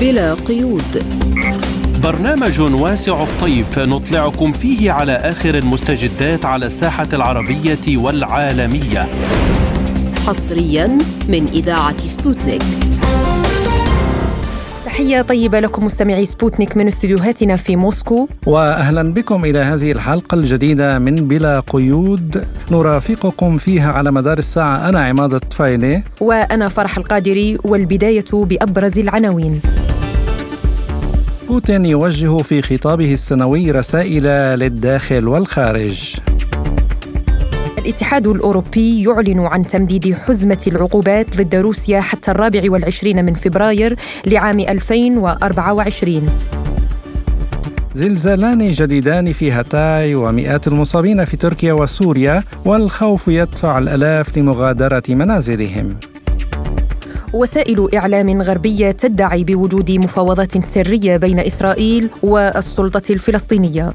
بلا قيود. برنامج واسع الطيف نطلعكم فيه على آخر المستجدات على الساحة العربية والعالمية. حصريا من إذاعة سبوتنيك. تحية طيبة لكم مستمعي سبوتنيك من استديوهاتنا في موسكو. وأهلا بكم إلى هذه الحلقة الجديدة من بلا قيود. نرافقكم فيها على مدار الساعة. أنا عماد الطفيلي. وأنا فرح القادري والبداية بأبرز العناوين. بوتين يوجه في خطابه السنوي رسائل للداخل والخارج. الاتحاد الأوروبي يعلن عن تمديد حزمة العقوبات ضد روسيا حتى الرابع والعشرين من فبراير لعام 2024 زلزالان جديدان في هاتاي ومئات المصابين في تركيا وسوريا والخوف يدفع الآلاف لمغادرة منازلهم. وسائل إعلام غربية تدعي بوجود مفاوضات سرية بين إسرائيل والسلطة الفلسطينية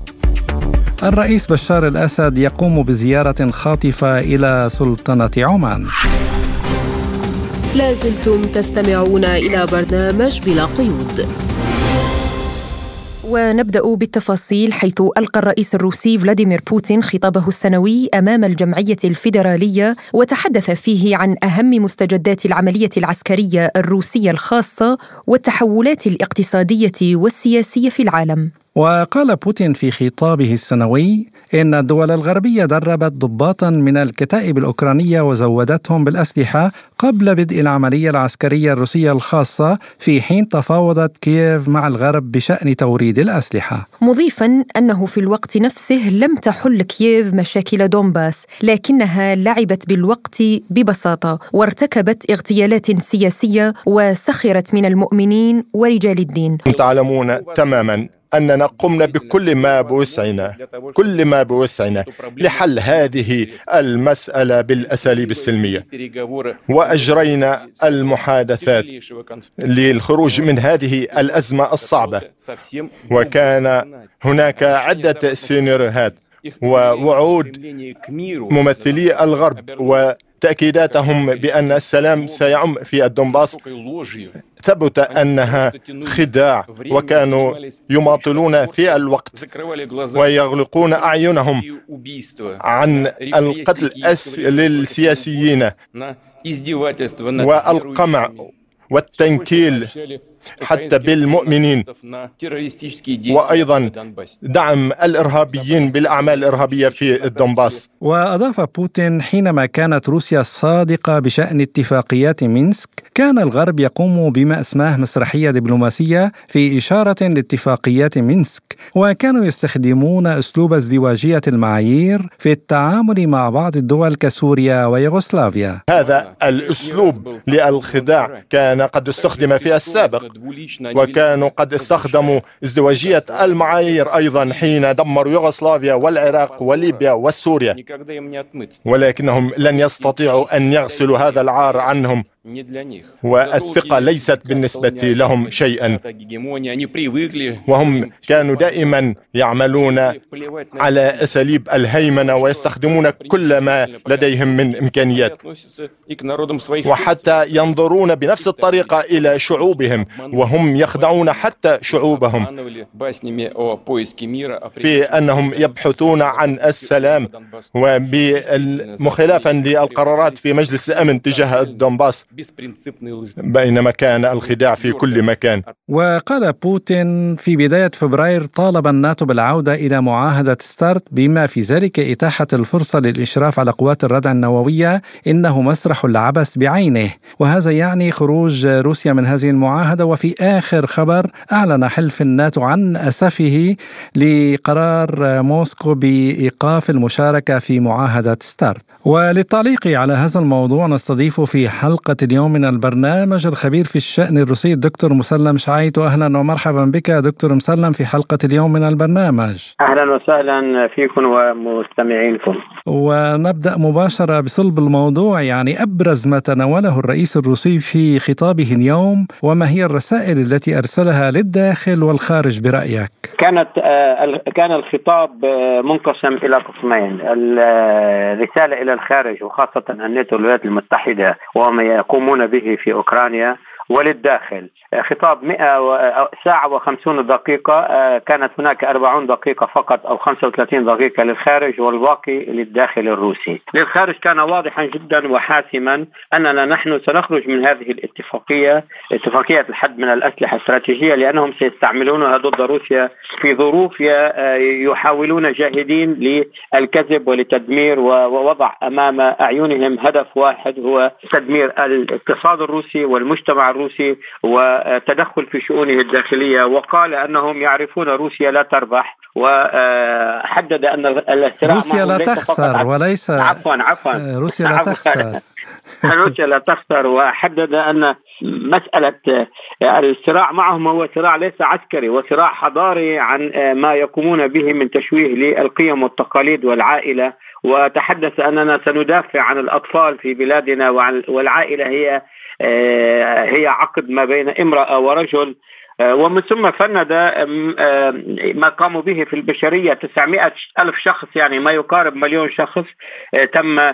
الرئيس بشار الأسد يقوم بزيارة خاطفة إلى سلطنة عمان. لازلتم تستمعون إلى برنامج بلا قيود. ونبدأ بالتفاصيل حيث ألقى الرئيس الروسي فلاديمير بوتين خطابه السنوي أمام الجمعية الفيدرالية وتحدث فيه عن أهم مستجدات العملية العسكرية الروسية الخاصة والتحولات الاقتصادية والسياسية في العالم. وقال بوتين في خطابه السنوي إن الدول الغربية دربت ضباطا من الكتائب الأوكرانية وزودتهم بالأسلحة قبل بدء العملية العسكرية الروسية الخاصة في حين تفاوضت كييف مع الغرب بشأن توريد الأسلحة. مضيفا أنه في الوقت نفسه لم تحل كييف مشاكل دونباس لكنها لعبت بالوقت ببساطة وارتكبت اغتيالات سياسية وسخرت من المؤمنين ورجال الدين. تعلمون تماما أننا قمنا بكل ما بوسعنا كل ما بوسعنا لحل هذه المسألة بالأساليب السلمية. وأجرينا المحادثات للخروج من هذه الأزمة الصعبة. وكان هناك عدة سيناريوهات ووعود ممثلي الغرب و تأكيداتهم بأن السلام سيعم في الدنباس ثبت أنها خداع وكانوا يماطلون في الوقت ويغلقون أعينهم عن القتل للسياسيين. والقمع والتنكيل حتى بالمؤمنين. وأيضا دعم الإرهابيين بالأعمال الإرهابية في الدنباس وأضاف بوتين حينما كانت روسيا صادقة بشأن اتفاقيات مينسك كان الغرب يقوم بما اسماه مسرحية دبلوماسية في إشارة لاتفاقيات مينسك وكانوا يستخدمون أسلوب ازدواجية المعايير في التعامل مع بعض الدول كسوريا ويوغوسلافيا. هذا الأسلوب للخداع كان قد استخدم في السابق. وكانوا قد استخدموا ازدواجية المعايير أيضا حين دمروا يوغوسلافيا والعراق وليبيا وسوريا ولكنهم لن يستطيعوا أن يغسلوا هذا العار عنهم والثقة ليست بالنسبة لهم شيئا وهم كانوا دائما يعملون على أساليب الهيمنة ويستخدمون كل ما لديهم من إمكانيات وحتى ينظرون بنفس الطريقة إلى شعوبهم وهم يخدعون حتى شعوبهم. في أنهم يبحثون عن السلام ومخالفا للقرارات في مجلس الأمن تجاه الدنباس بينما كان الخداع في كل مكان. وقال بوتين في بداية فبراير طالب الناتو بالعودة إلى معاهدة ستارت بما في ذلك إتاحة الفرصة للإشراف على قوات الردع النووية إنه مسرح العبث بعينه. وهذا يعني خروج روسيا من هذه المعاهدة وفي آخر خبر أعلن حلف الناتو عن أسفه لقرار موسكو بإيقاف المشاركة في معاهدة ستارت. وللتعليق على هذا الموضوع نستضيف في حلقة اليوم من البرنامج الخبير في الشأن الروسي الدكتور مسلم شعيت. أهلا ومرحبا بك دكتور مسلم في حلقة اليوم من البرنامج. أهلا وسهلا فيكم ومستمعينكم. ونبدأ مباشرة بصلب الموضوع يعني أبرز ما تناوله الرئيس الروسي في خطابه اليوم وما هي الرسائل التي أرسلها للداخل والخارج برأيك؟ كانت كان الخطاب منقسم إلى قسمين الرسالة إلى الخارج وخاصة الناتو الولايات المتحدة وما يقومون به في أوكرانيا وللداخل. خطاب 100 ساعة و50 دقيقة كانت هناك 40 دقيقة فقط أو 35 دقيقة للخارج والباقي للداخل الروسي. للخارج كان واضحا جدا وحاسما أننا نحن سنخرج من هذه الاتفاقية اتفاقية الحد من الأسلحة الاستراتيجية لأنهم سيستعملونها ضد روسيا في ظروف يحاولون جاهدين للكذب ولتدمير ووضع أمام أعينهم هدف واحد هو تدمير الاقتصاد الروسي والمجتمع الروسي وتدخل في شؤونه الداخلية وقال أنهم يعرفون روسيا لا تربح وحدد أن الصراع روسيا لا تخسر وليس عفوا عفوا. روسيا لا تخسر. روسيا لا تخسر وحدد أن مسألة الصراع معهم هو صراع ليس عسكري وصراع حضاري عن ما يقومون به من تشويه للقيم والتقاليد والعائلة. وتحدث أننا سندافع عن الأطفال في بلادنا والعائلة هي هي عقد ما بين امرأة ورجل. ومن ثم فند ما قاموا به في البشرية 900 ألف شخص يعني ما يقارب مليون شخص تم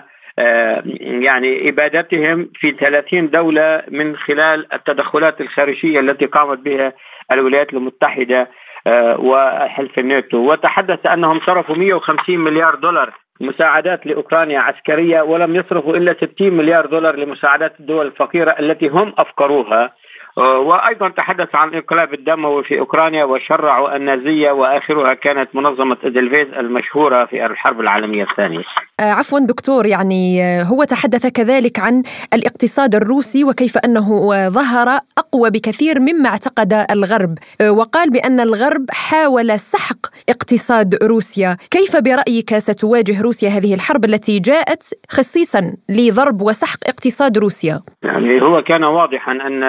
يعني إبادتهم في 30 دولة من خلال التدخلات الخارجية التي قامت بها الولايات المتحدة وحلف الناتو. وتحدث أنهم صرفوا 150 مليار دولار مساعدات لأوكرانيا عسكرية ولم يصرفوا إلا 60 مليار دولار لمساعدات الدول الفقيرة التي هم أفقروها. وأيضا تحدث عن انقلاب الدموي في أوكرانيا وشرعوا النازية وآخرها كانت منظمة إدلفيز المشهورة في الحرب العالمية الثانية. آه، عفوا دكتور يعني آه، هو تحدث كذلك عن الاقتصاد الروسي وكيف أنه آه، ظهر أقوى بكثير مما اعتقد الغرب وقال بأن الغرب حاول سحق اقتصاد روسيا، كيف برأيك ستواجه روسيا هذه الحرب التي جاءت خصيصا لضرب وسحق اقتصاد روسيا؟ يعني هو كان واضحا أن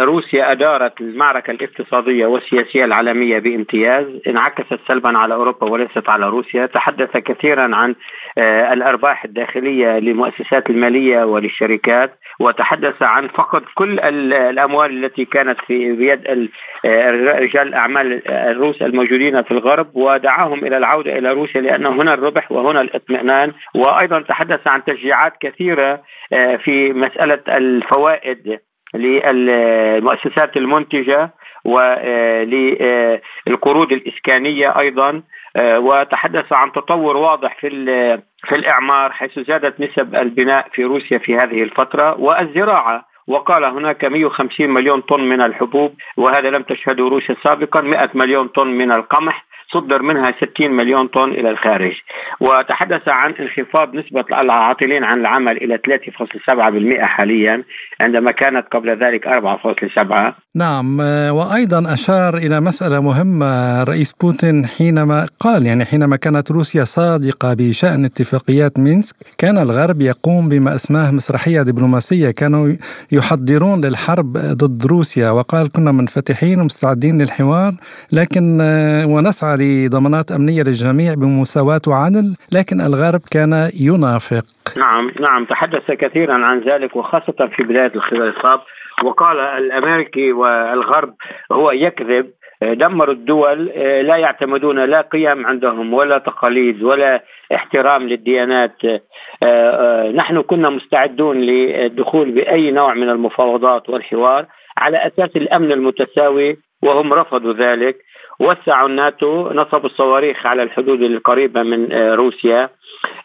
روسيا أدارت المعركة الاقتصادية والسياسية العالمية بامتياز انعكست سلبا على أوروبا وليست على روسيا تحدث كثيرا عن آه، الأرباح الداخلية للمؤسسات المالية وللشركات وتحدث عن فقد كل الأموال التي كانت في بيد آه، رجال الاعمال الروس الموجودين في الغرب ودعاهم إلى العودة إلى روسيا لأن هنا الربح وهنا الاطمئنان وأيضا تحدث عن تشجيعات كثيرة آه، في مسألة الفوائد. للمؤسسات المنتجة وللقروض الإسكانية أيضا وتحدث عن تطور واضح في في الإعمار حيث زادت نسب البناء في روسيا في هذه الفترة والزراعة وقال هناك 150 مليون طن من الحبوب وهذا لم تشهده روسيا سابقا 100 مليون طن من القمح صدر منها 60 مليون طن إلى الخارج. وتحدث عن انخفاض نسبة العاطلين عن العمل إلى 3.7% حاليا عندما كانت قبل ذلك 4.7 نعم وأيضا أشار إلى مسألة مهمة رئيس بوتين حينما قال يعني حينما كانت روسيا صادقة بشأن اتفاقيات مينسك كان الغرب يقوم بما أسماه مسرحية دبلوماسية كانوا يحضرون للحرب ضد روسيا وقال كنا منفتحين ومستعدين للحوار لكن ونسعى لضمانات أمنية للجميع بمساواة وعدل لكن الغرب كان ينافق. نعم نعم. تحدث كثيرا عن ذلك وخاصة في بدايه الخطاب وقال الأمريكي والغرب هو يكذب. دمروا الدول لا يعتمدون لا قيم عندهم ولا تقاليد ولا احترام للديانات. نحن كنا مستعدون للدخول بأي نوع من المفاوضات والحوار على أساس الأمن المتساوي وهم رفضوا ذلك. وسعوا الناتو نصبوا الصواريخ على الحدود القريبة من روسيا.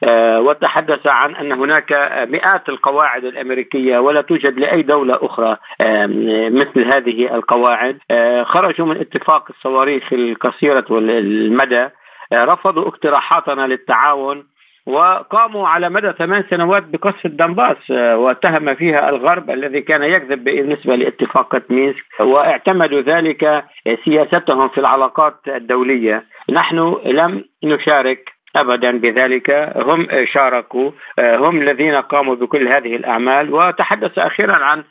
آه، وتحدث عن أن هناك مئات القواعد الأمريكية ولا توجد لأي دولة أخرى مثل هذه القواعد. آه، خرجوا من اتفاق الصواريخ القصيرة المدى آه، رفضوا اقتراحاتنا للتعاون وقاموا على مدى ثمان سنوات بقصف الدنباس واتهم فيها الغرب الذي كان يكذب بالنسبة لاتفاقيه مينسك واعتمدوا ذلك سياستهم في العلاقات الدولية. نحن لم نشارك ابدا بذلك. هم شاركوا هم الذين قاموا بكل هذه الأعمال. وتحدث أخيرا عن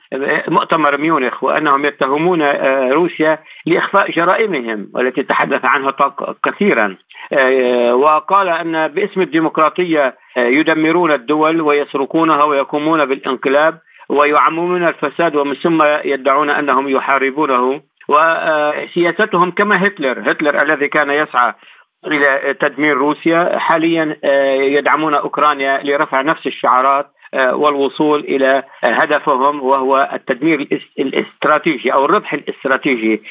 مؤتمر ميونخ وأنهم يتهمون روسيا لإخفاء جرائمهم والتي تحدث عنها كثيرا. وقال أن باسم الديمقراطية يدمرون الدول ويسرقونها ويقومون بالانقلاب ويعممون الفساد ومن ثم يدعون أنهم يحاربونه. وسياستهم كما هتلر. هتلر الذي كان يسعى إلى تدمير روسيا. حاليا آه، يدعمون أوكرانيا لرفع نفس الشعارات. والوصول إلى هدفهم وهو التدمير الاستراتيجي أو الربح الاستراتيجي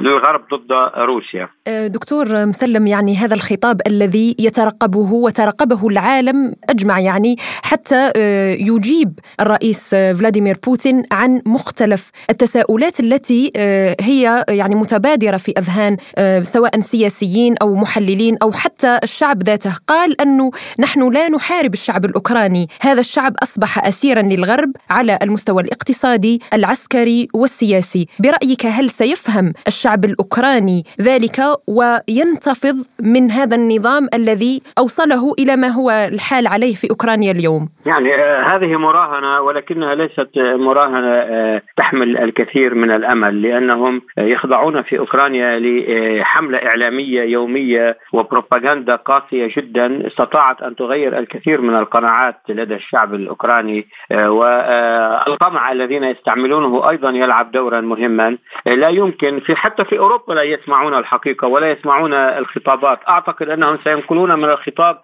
للغرب ضد روسيا. دكتور مسلم يعني هذا الخطاب الذي يترقبه وترقبه العالم أجمع يعني حتى يجيب الرئيس فلاديمير بوتين عن مختلف التساؤلات التي هي يعني متبادرة في أذهان سواء سياسيين أو محللين أو حتى الشعب ذاته قال أنه نحن لا نحارب الشعب الأوكراني. هذا الشعب أصبح اسيرا للغرب على المستوى الاقتصادي العسكري والسياسي. برأيك هل سيفهم الشعب الأوكراني ذلك وينتفض من هذا النظام الذي أوصله إلى ما هو الحال عليه في أوكرانيا اليوم؟ يعني آه هذه مراهنة ولكنها ليست مراهنة آه تحمل الكثير من الأمل لأنهم يخضعون في أوكرانيا لحملة إعلامية يومية وبروباغندا قاسية جدا استطاعت أن تغير الكثير من القناعات لدى الشعب الأوكراني والقمع الذين يستعملونه أيضا يلعب دورا مهما. لا يمكن في حتى في أوروبا لا يسمعون الحقيقة ولا يسمعون الخطابات. أعتقد أنهم سينقلون من الخطاب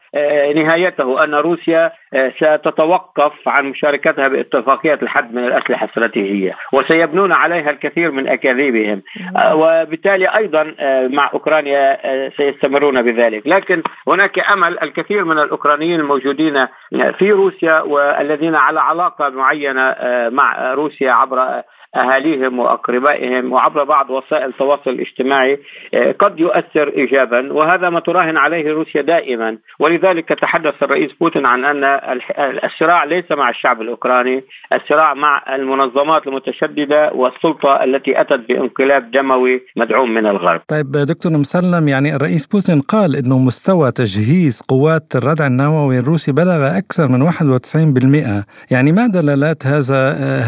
نهايته أن روسيا ستتوقف عن مشاركتها باتفاقية الحد من الأسلحة الاستراتيجية وسيبنون عليها الكثير من أكاذيبهم. وبالتالي أيضا مع أوكرانيا سيستمرون بذلك. لكن هناك أمل الكثير من الأوكرانيين الموجودين في روسيا والذين على علاقة معينة مع روسيا عبر أهاليهم وأقربائهم وعبر بعض وسائل التواصل الاجتماعي قد يؤثر ايجابا وهذا ما تراهن عليه روسيا دائما ولذلك تحدث الرئيس بوتين عن أن الصراع ليس مع الشعب الأوكراني، الصراع مع المنظمات المتشددة والسلطة التي أتت بانقلاب دموي مدعوم من الغرب. طيب دكتور مسلم يعني الرئيس بوتين قال إنه مستوى تجهيز قوات الردع النووي الروسي بلغ أكثر من 91%، يعني ما دلالات هذا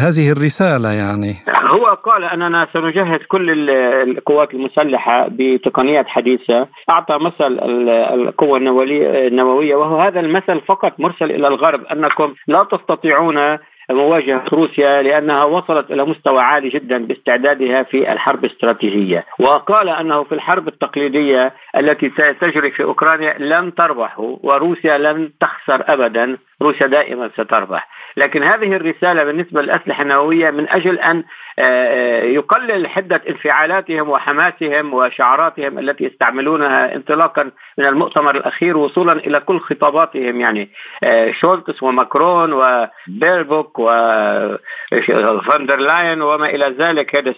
هذه الرسالة يعني؟ هو قال أننا سنجهز كل القوات المسلحة بتقنيات حديثة، أعطى مثل القوة النووية وهو هذا المثل فقط مرسل إلى الغرب أنكم لا تستطيعون مواجهة روسيا لأنها وصلت إلى مستوى عالي جدا باستعدادها في الحرب الاستراتيجية. وقال أنه في الحرب التقليدية التي تجري في أوكرانيا لن تربحوا وروسيا لن تخسر أبدا. روسيا دائما ستربح. لكن هذه الرسالة بالنسبة للأسلحة النووية من أجل أن يقلل حدة انفعالاتهم وحماسهم وشعاراتهم التي يستعملونها انطلاقا من المؤتمر الأخير وصولا إلى كل خطاباتهم يعني شولتس وماكرون وبيربوك وفاندر لاين وما إلى ذلك هذا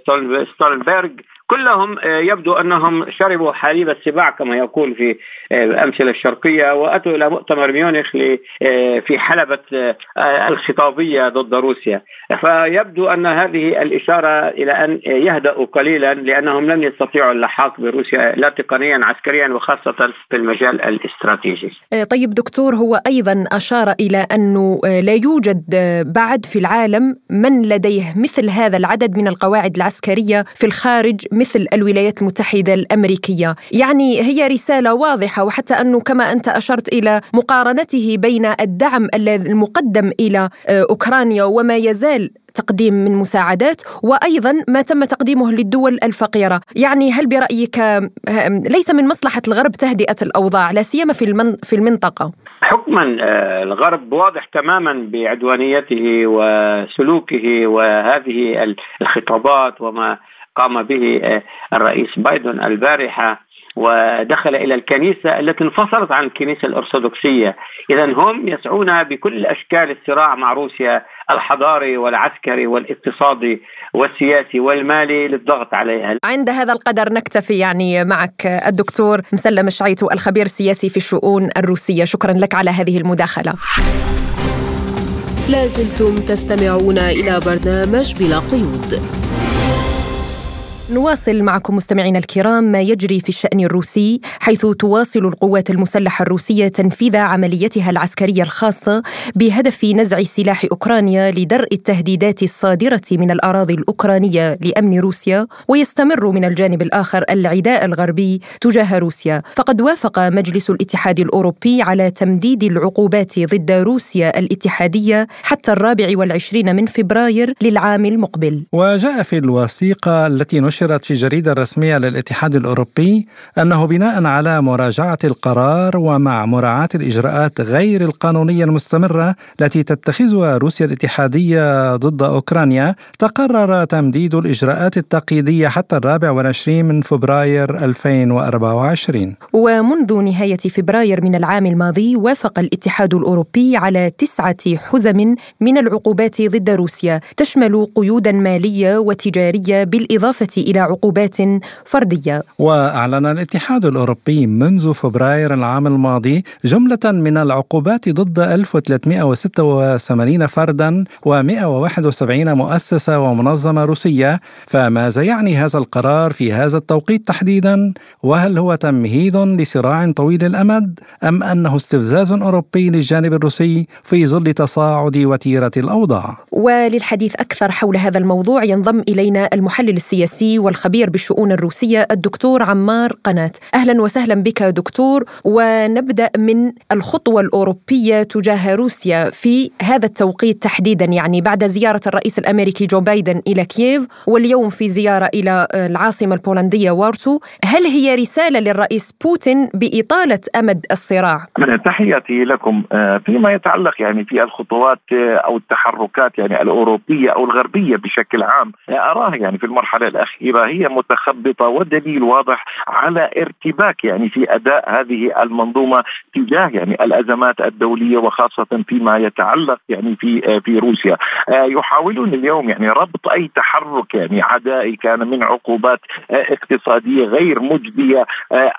ستولتنبرغ. كلهم يبدو أنهم شربوا حليب السباع كما يقول في الامثله الشرقية وأتوا إلى مؤتمر ميونخ في حلبة الخطابية ضد روسيا فيبدو أن هذه الإشارة إلى أن يهدأوا قليلا لأنهم لن يستطيعوا اللحاق بروسيا لا تقنيا عسكريا وخاصة في المجال الاستراتيجي. طيب دكتور هو أيضا أشار إلى أنه لا يوجد بعد في العالم من لديه مثل هذا العدد من القواعد العسكرية في الخارج مثل الولايات المتحدة الأمريكية، يعني هي رسالة واضحة وحتى أنه كما أنت أشرت إلى مقارنته بين الدعم المقدم إلى أوكرانيا وما يزال تقديم من مساعدات وأيضا ما تم تقديمه للدول الفقيرة، يعني هل برأيك ليس من مصلحة الغرب تهدئة الأوضاع لا سيما في في المنطقة؟ حكما الغرب واضح تماما بعدوانيته وسلوكه وهذه الخطابات وما قام به الرئيس بايدن البارحة ودخل إلى الكنيسة التي انفصلت عن الكنيسة الأرثوذكسية، اذا هم يسعون بكل أشكال الصراع مع روسيا الحضاري والعسكري والاقتصادي والسياسي والمالي للضغط عليها. عند هذا القدر نكتفي يعني معك الدكتور مسلم الشعيتو الخبير السياسي في الشؤون الروسية، شكرا لك على هذه المداخلة. لازلتم تستمعون إلى برنامج بلا قيود. نواصل معكم مستمعينا الكرام ما يجري في الشأن الروسي حيث تواصل القوات المسلحة الروسية تنفيذ عمليتها العسكرية الخاصة بهدف نزع سلاح أوكرانيا لدرء التهديدات الصادرة من الأراضي الأوكرانية لأمن روسيا ويستمر من الجانب الآخر العداء الغربي تجاه روسيا. فقد وافق مجلس الاتحاد الأوروبي على تمديد العقوبات ضد روسيا الاتحادية حتى الرابع والعشرين من فبراير للعام المقبل. وجاء في الوثيقة التي نشر نشرت في جريدة رسمية للاتحاد الأوروبي أنه بناء على مراجعة القرار ومع مراعاة الإجراءات غير القانونية المستمرة التي تتخذها روسيا الاتحادية ضد أوكرانيا تقرر تمديد الإجراءات التقييدية حتى الرابع والعشرين من فبراير 2024 ومنذ نهاية فبراير من العام الماضي وافق الاتحاد الأوروبي على تسعة حزم من العقوبات ضد روسيا تشمل قيودا مالية وتجارية بالإضافة إلى عقوبات فردية. وأعلن الاتحاد الأوروبي منذ فبراير العام الماضي جملة من العقوبات ضد 1386 فردا و171 مؤسسة ومنظمة روسية. فماذا يعني هذا القرار في هذا التوقيت تحديدا؟ وهل هو تمهيد لصراع طويل الأمد أم أنه استفزاز أوروبي للجانب الروسي في ظل تصاعد وتيرة الأوضاع؟ وللحديث أكثر حول هذا الموضوع ينضم إلينا المحلل السياسي والخبير بالشؤون الروسية الدكتور عمار قناة أهلا وسهلا بك دكتور ونبدأ من الخطوة الأوروبية تجاه روسيا في هذا التوقيت تحديدا يعني بعد زيارة الرئيس الأمريكي جو بايدن إلى كييف واليوم في زيارة إلى العاصمة البولندية وارسو هل هي رسالة للرئيس بوتين بإطالة أمد الصراع؟ تحياتي لكم. آه، فيما يتعلق يعني في الخطوات آه، أو التحركات يعني الأوروبية أو الغربية بشكل عام آه، أراها يعني في المرحلة الأخيرة. هي متخبطة ودليل واضح على ارتباك يعني في أداء هذه المنظومة تجاه يعني الأزمات الدولية وخاصة فيما يتعلق يعني في في روسيا. يحاولون اليوم يعني ربط أي تحرك يعني عدائي كان من عقوبات اقتصادية غير مجدية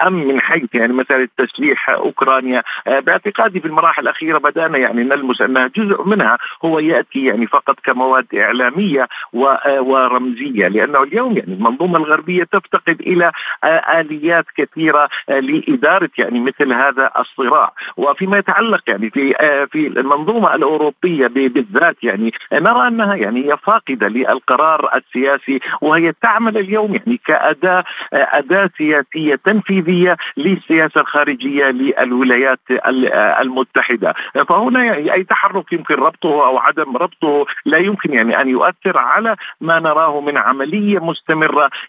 أم من حيث يعني مسألة تسليح أوكرانيا. باعتقادي في المراحل الأخيرة بدأنا يعني نلمس أنها جزء منها هو يأتي يعني فقط كمواد إعلامية ورمزية لأنه اليوم يعني المنظومة الغربية تفتقد إلى آليات كثيرة لإدارة يعني مثل هذا الصراع. وفيما يتعلق يعني في في المنظومة الأوروبية بالذات يعني نرى أنها يعني هي فاقدة للقرار السياسي وهي تعمل اليوم يعني كأداة أداة سياسية تنفيذية للسياسة الخارجية للولايات المتحدة. فهنا يعني أي تحرك يمكن ربطه أو عدم ربطه لا يمكن يعني أن يؤثر على ما نراه من عملية مستمرة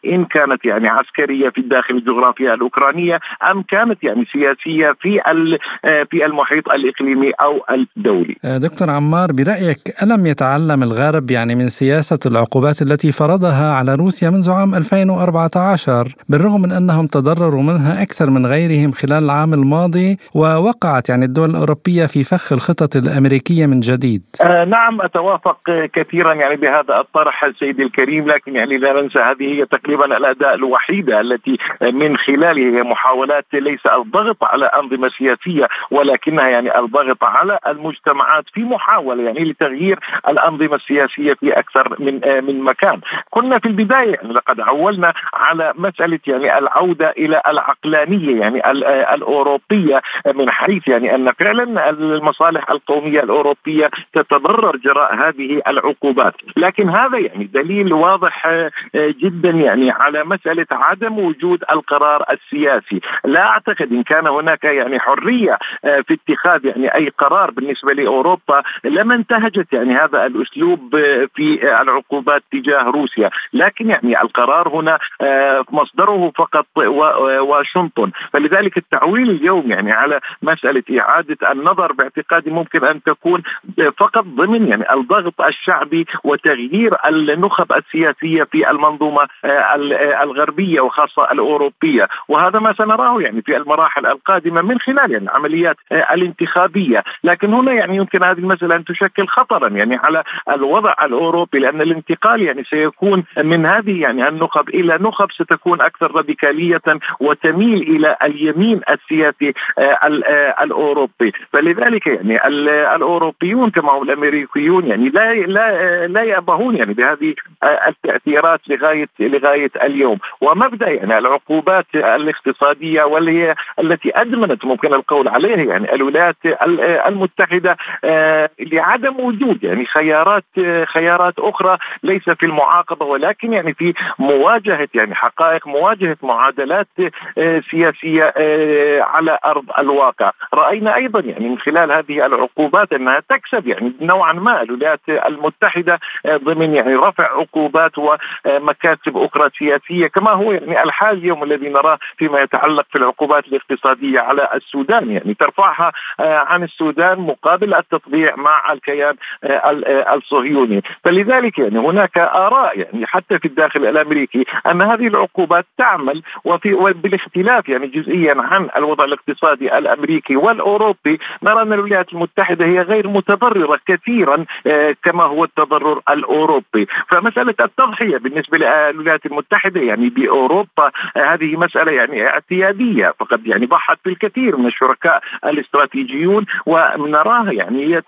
إن كانت يعني عسكرية في الداخل الجغرافيا الأوكرانية أم كانت يعني سياسية في في المحيط الإقليمي أو الدولي. دكتور عمار برأيك ألم يتعلم الغرب يعني من سياسة العقوبات التي فرضها على روسيا منذ عام 2014 بالرغم من أنهم تضرروا منها أكثر من غيرهم خلال العام الماضي ووقعت يعني الدول الأوروبية في فخ الخطط الأمريكية من جديد؟ آه نعم أتوافق كثيرا يعني بهذا الطرح سيدي الكريم لكن يعني لا ننسى هذه هي تقريبا الأداة الوحيدة التي من خلالها محاولات ليس الضغط على أنظمة سياسية ولكنها يعني الضغط على المجتمعات في محاولة يعني لتغيير الأنظمة السياسية في أكثر من آه من مكان. كنا في البداية يعني لقد عولنا على مسألة يعني العودة إلى العقلانية يعني آه، الأوروبية من حيث يعني أن فعلا المصالح القومية الأوروبية تتضرر جراء هذه العقوبات، لكن هذا يعني دليل واضح آه، جدا يعني على مسألة عدم وجود القرار السياسي، لا أعتقد إن كان هناك يعني حرية آه، في اتخاذ يعني أي قرار بالنسبة لأوروبا. لما انتهجت يعني هذا الأسلوب آه، في العقوبات تجاه روسيا، لكن يعني القرار هنا مصدره فقط واشنطن، فلذلك التعويل اليوم يعني على مسألة إعادة النظر باعتقادي ممكن أن تكون فقط ضمن يعني الضغط الشعبي وتغيير النخب السياسية في المنظومة آه، الغربية وخاصة الأوروبية. وهذا ما سنراه يعني في المراحل القادمة من خلال يعني العمليات آه، الانتخابية. لكن هنا يعني يمكن هذه المسألة أن تشكل خطرا يعني على الوضع الأوروبي لأن الانتقال يعني سيكون من هذه يعني النخب إلى نخب ستكون أكثر راديكالية وتميل إلى اليمين السياسي آه، الأوروبي. فلذلك يعني الأوروبيون كما هم الأمريكيون يعني لا لا لا يأبهون يعني بهذه التأثيرات لغاية لغاية اليوم ومبدا يعني العقوبات الاقتصادية واللي هي التي أدمنت ممكن القول عليها يعني الولايات المتحدة آه، لعدم وجود يعني خيارات خيارات أخرى ليس في المعاقبة ولكن يعني في مواجهة يعني حقائق مواجهة معادلات آه، سياسية آه، على أرض الواقع. رأينا أيضا يعني من خلال هذه العقوبات أنها تكسب يعني نوعا ما الولايات المتحدة ضمن يعني رفع عقوبات ومكاسب مكاسب أخرى سياسية كما هو يعني الحال اليوم الذي نراه فيما يتعلق في العقوبات الاقتصادية على السودان. يعني ترفعها عن السودان مقابل التطبيع مع الكيان الصهيوني. فلذلك يعني هناك آراء يعني حتى في الداخل الأمريكي أن هذه العقوبات تعمل وفي بالاختلاف يعني جزئيا عن الوضع الاقتصادي الأمريكي والأوروبي نرى أن الولايات المتحدة هي غير متضررة كثيرا آه، كما هو التضرر الأوروبي. فمسألة التضحية بالنسبة للولايات المتحدة يعني بأوروبا آه، هذه مسألة يعني اعتيادية فقد يعني ضحت بالكثير من الشركاء الاستراتيجيون ونراها يعني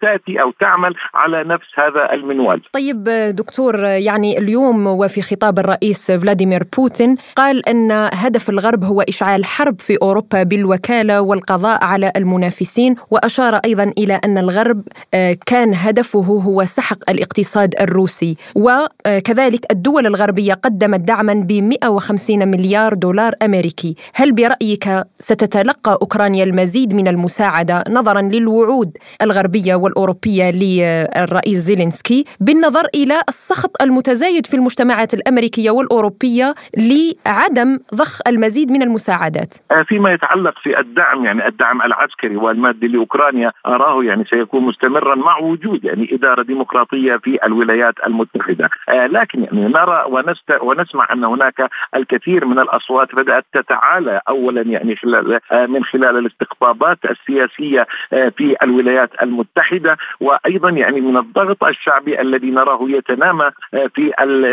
تأتي أو تعمل على نفس هذا المنوال. طيب دكتور يعني اليوم وفي خطاب الرئيس فلاديمير بوتين قال أن هدف الغرب هو إشعال حرب في أوروبا بالوكالة والقضاء على المنافسين وأشار أيضا إلى أن الغرب آه، كان هدفه هو سحق الاقتصاد الروسي وكذلك الدول الغربية قدمت دعما ب 150 مليار دولار أمريكي. هل برأيك ستتلقى أوكرانيا المزيد من المساعدة نظرا للوعود الغربية والأوروبية للرئيس زيلينسكي بالنظر إلى السخط المتزايد في المجتمعات الأمريكية والأوروبية لعدم ضخ المزيد من المساعدات؟ آه، فيما يتعلق في الدعم يعني الدعم العسكري والمادي لأوكرانيا أراه يعني سيكون مستمرا مع وجود يعني إدارة ديمقراطية في الولايات المتحدة. آه، لكن يعني نرى ونست ونسمع أن هناك الكثير من الأصوات بدأت تتعالى اولا يعني خلال آه، من خلال الاستقطابات السياسية في الولايات المتحدة وأيضا يعني من الضغط الشعبي الذي نراه يتنامى في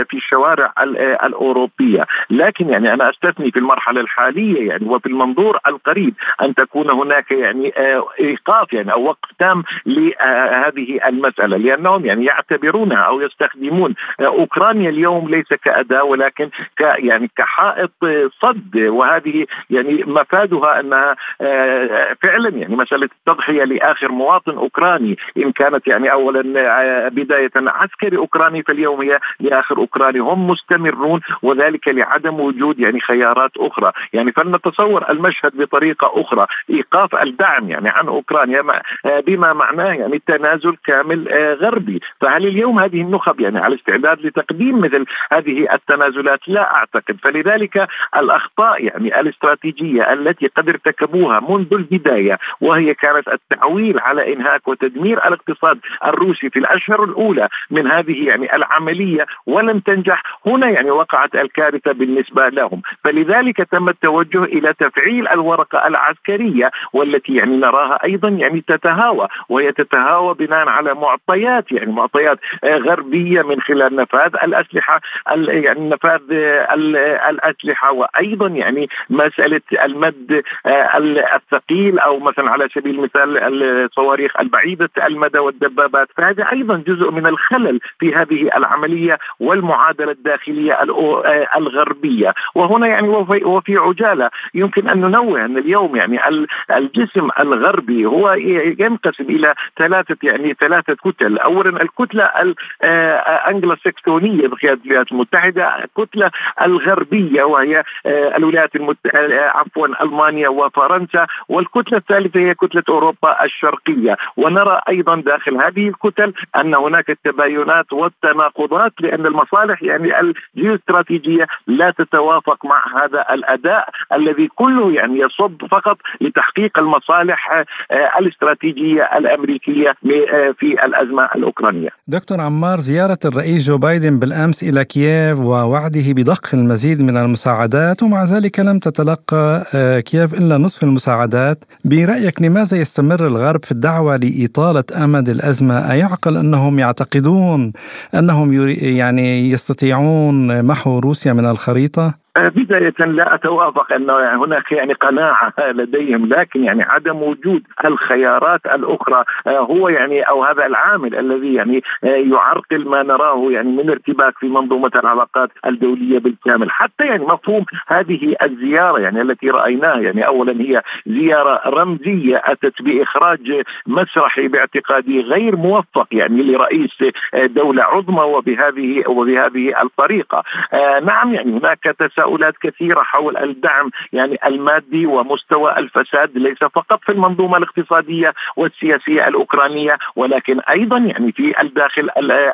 في الشوارع الأوروبية. لكن يعني أنا أستثني في المرحلة الحالية يعني وفي المنظور القريب أن تكون هناك يعني آه، إيقاف يعني أو وقف تام لهذه المسألة. لأنهم يعني يعتبرونها أو يستخدمون آه، أوكرانيا اليوم ليس كأداة ولكن ك يعني كحائط صد. وهذه يعني مفادها أنها آه، فعلا يعني مسألة التضحية لآخر مواطن أوكراني. إن كانت يعني اولا بداية عسكري أوكراني فاليوم هي لآخر أوكراني. هم مستمرون وذلك لعدم وجود يعني خيارات أخرى. يعني فلنتصور المشهد بطريقة أخرى. إيقاف الدعم يعني عن أوكرانيا بما معناه يعني تنازل كامل آه، غربي. فهل اليوم هذه النخب يعني على استعداد لتقديم مثل هذه التنازلات لا أعتقد. فلذلك الأخطاء يعني الاستراتيجية التي قد ارتكبوها منذ البداية وهي كانت التعويل على إنهاك وتدمير الاقتصاد الروسي في الأشهر الأولى من هذه يعني العملية ولم تنجح هنا يعني وقعت الكارثة بالنسبة لهم. فلذلك تم التوجه إلى تفعيل الورقة العسكرية والتي يعني نراها أيضا يعني تتهاوى وهي تتهاوى بناء على معطيات يعني معطيات غربية من خلال نفاذ الأسلحة. يعني نفاذ الاسلحه وأيضا يعني مسألة المد الثقيل أو مثلا على سبيل المثال الصواريخ البعيدة المدى والدبابات. فهذا أيضا جزء من الخلل في هذه العملية والمعادلة الداخلية الغربية. وهنا يعني وفي عجالة يمكن أن ننوه أن اليوم يعني الجسم الغربي هو ينقسم إلى ثلاثة يعني ثلاثة كتل، اولا الكتلة الانجلو سكسونيه بقياده الولايات المتحدة، الكتله الغربية وهي آه، الولايات المتحده آه، عفوا ألمانيا وفرنسا، والكتلة الثالثة هي كتلة أوروبا الشرقية، ونرى أيضا داخل هذه الكتل أن هناك التباينات والتناقضات لأن المصالح يعني الجيوستراتيجية لا تتوافق مع هذا الأداء الذي كله يعني يصب فقط لتحقيق المصالح آه، الاستراتيجية الأمريكية آه، في الأزمة الأوكرانية. دكتور عمار زيارة الرئيس جو بايدن بالأمس إلى كييف ووعده بضخ المزيد من المساعدات ومع ذلك لم تتلقى آه، كييف إلا نصف المساعدات، برأيك لماذا يستمر الغرب في الدعوة لإطالة أمد الأزمة؟ أيعقل أنهم يعتقدون أنهم يعني يستطيعون محو روسيا من الخريطة؟ بداية لا أتوافق أن هناك يعني قناعة لديهم لكن يعني عدم وجود الخيارات الأخرى آه، هو يعني أو هذا العامل الذي يعني آه، يعرقل ما نراه يعني من ارتباك في منظومة العلاقات الدولية بالكامل. حتى يعني مفهوم هذه الزيارة يعني التي رأيناها يعني أولا هي زيارة رمزية أتت بإخراج مسرحي باعتقادي غير موفق يعني لرئيس دولة عظمى وبهذه وبهذه الطريقة. آه، نعم يعني هناك تساؤل تساؤلات كثيرة حول الدعم يعني المادي ومستوى الفساد ليس فقط في المنظومة الاقتصادية والسياسية الأوكرانية ولكن أيضا يعني في الداخل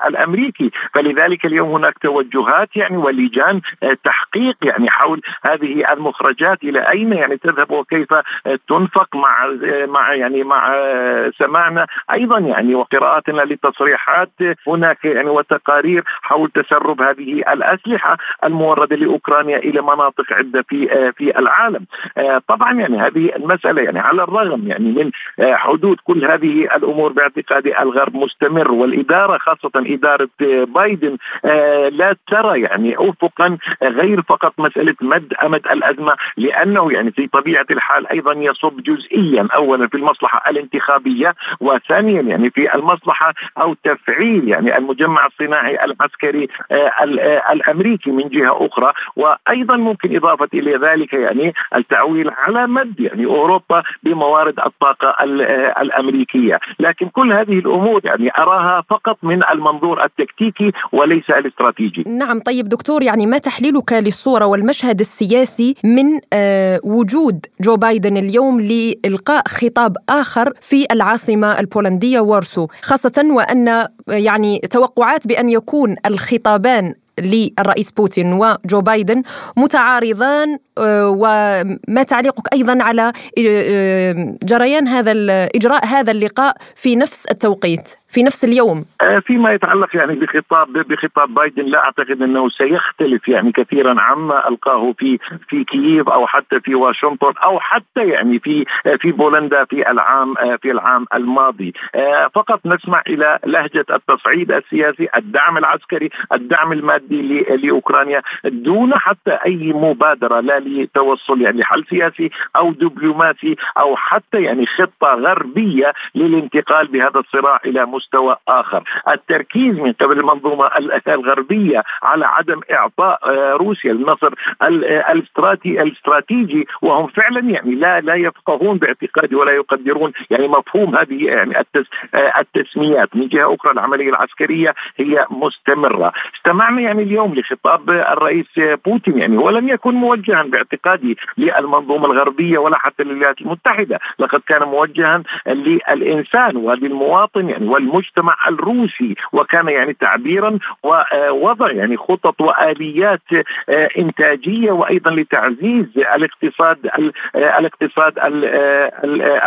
الأمريكي. فلذلك اليوم هناك توجهات يعني ولجان تحقيق يعني حول هذه المخرجات إلى أين يعني تذهب وكيف تنفق مع مع يعني مع سمعنا أيضا يعني وقراءاتنا لتصريحات هناك يعني وتقارير حول تسرب هذه الأسلحة الموردة لأوكرانيا إلى مناطق عدة في في العالم. طبعا يعني هذه المسألة يعني على الرغم يعني من حدود كل هذه الأمور باعتقادي الغرب مستمر والإدارة خاصة إدارة بايدن لا ترى يعني افقا غير فقط مسألة مد أمد الأزمة لأنه يعني في طبيعة الحال أيضا يصب جزئيا اولا في المصلحة الانتخابية وثانيا يعني في المصلحة أو تفعيل يعني المجمع الصناعي العسكري آه، آه، الأمريكي من جهة أخرى وأيضا ممكن إضافة إلى ذلك يعني التعويل على مد يعني أوروبا بموارد الطاقة آه، الأمريكية، لكن كل هذه الأمور يعني أراها فقط من المنظور التكتيكي وليس الاستراتيجي. نعم طيب دكتور يعني ما تحليلك للصورة والمشهد السياسي من وجود جو بايدن اليوم لإلقاء خطاب آخر في العاصمة البولندية وارسو خاصة وأن يعني توقعات بأن يكون الخطابان للرئيس بوتين وجو بايدن متعارضان آه، وما تعليقك أيضا على آه، جريان هذا إجراء هذا اللقاء في نفس التوقيت في نفس اليوم؟ آه، فيما يتعلق يعني بخطاب بخطاب بايدن لا أعتقد أنه سيختلف يعني كثيرا عما ألقاه في في كييف أو حتى في واشنطن أو حتى يعني في في بولندا في العام في العام الماضي. فقط نسمع إلى لهجة التصعيد السياسي الدعم العسكري الدعم المادي لاوكرانيا دون حتى اي مبادرة لا لتوصل يعني حل سياسي أو دبلوماسي أو حتى يعني خطة غربية للانتقال بهذا الصراع إلى مستوى آخر، التركيز من قبل المنظومة الغربية على عدم إعطاء آه، روسيا النصر الاستراتيجي وهم فعلا يعني لا لا يفقهون باعتقادي ولا يقدرون يعني مفهوم هذه يعني آه، التسميات من جهة أخرى العملية العسكرية هي مستمرة، استمعنا يعني اليوم لخطاب الرئيس بوتين يعني ولم يكن موجها باعتقادي للمنظومة الغربية ولا حتى للولايات المتحدة، لقد كان موجها للإنسان وللمواطن يعني والمجتمع الروسي وكان يعني تعبيرا ووضع يعني خطط وآليات إنتاجية وأيضا لتعزيز الاقتصاد الاقتصاد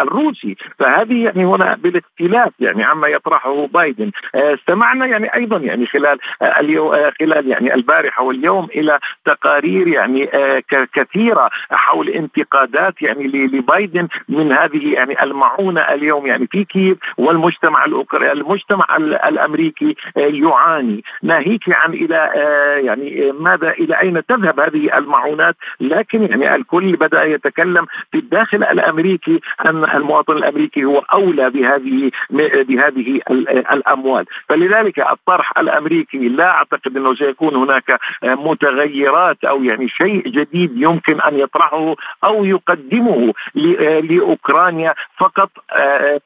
الروسي. فهذه يعني هنا بالاختلاف يعني عما يطرحه بايدن. استمعنا يعني أيضا يعني خلال اليوم خلال يعني البارحة واليوم إلى تقارير يعني كثيرة حول انتقادات يعني لبايدن من هذه يعني المعونة اليوم يعني في كييف والمجتمع الأوكراني المجتمع الأمريكي آه، يعاني. ناهيك عن إلى آه، يعني ماذا إلى أين تذهب هذه المعونات؟ لكن يعني الكل بدأ يتكلم في الداخل الأمريكي أن المواطن الأمريكي هو أولى بهذه بهذه الأموال. فلذلك الطرح الأمريكي لا أعتقد إنه سيكون هناك آه، متغيرات أو يعني شيء جديد يمكن أن يطرحه أو يقدمه لأوكرانيا فقط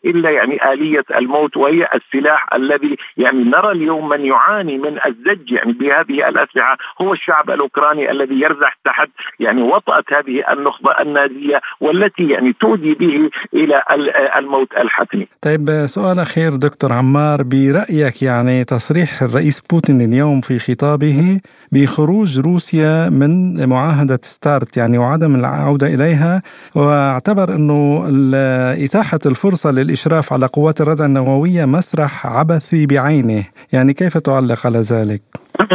إلا يعني آلية الموت وهي السلاح الذي يعني نرى اليوم من يعاني من الزج يعني بهذه الأسلحة هو الشعب الأوكراني الذي يرزح تحت يعني وطأة هذه النخبة النازية والتي يعني تودي به إلى الموت الحتمي. طيب سؤال أخير دكتور عمار برأيك يعني تصريح الرئيس بوتين اليوم في خطابه بخروج روسيا من معاهدة ستارت يعني وعدم العودة إليها واعتبر إنه إتاحة الفرصة للإشراف على قوات الردع النووية مسرح عبثي بعينه يعني كيف تعلق على ذلك؟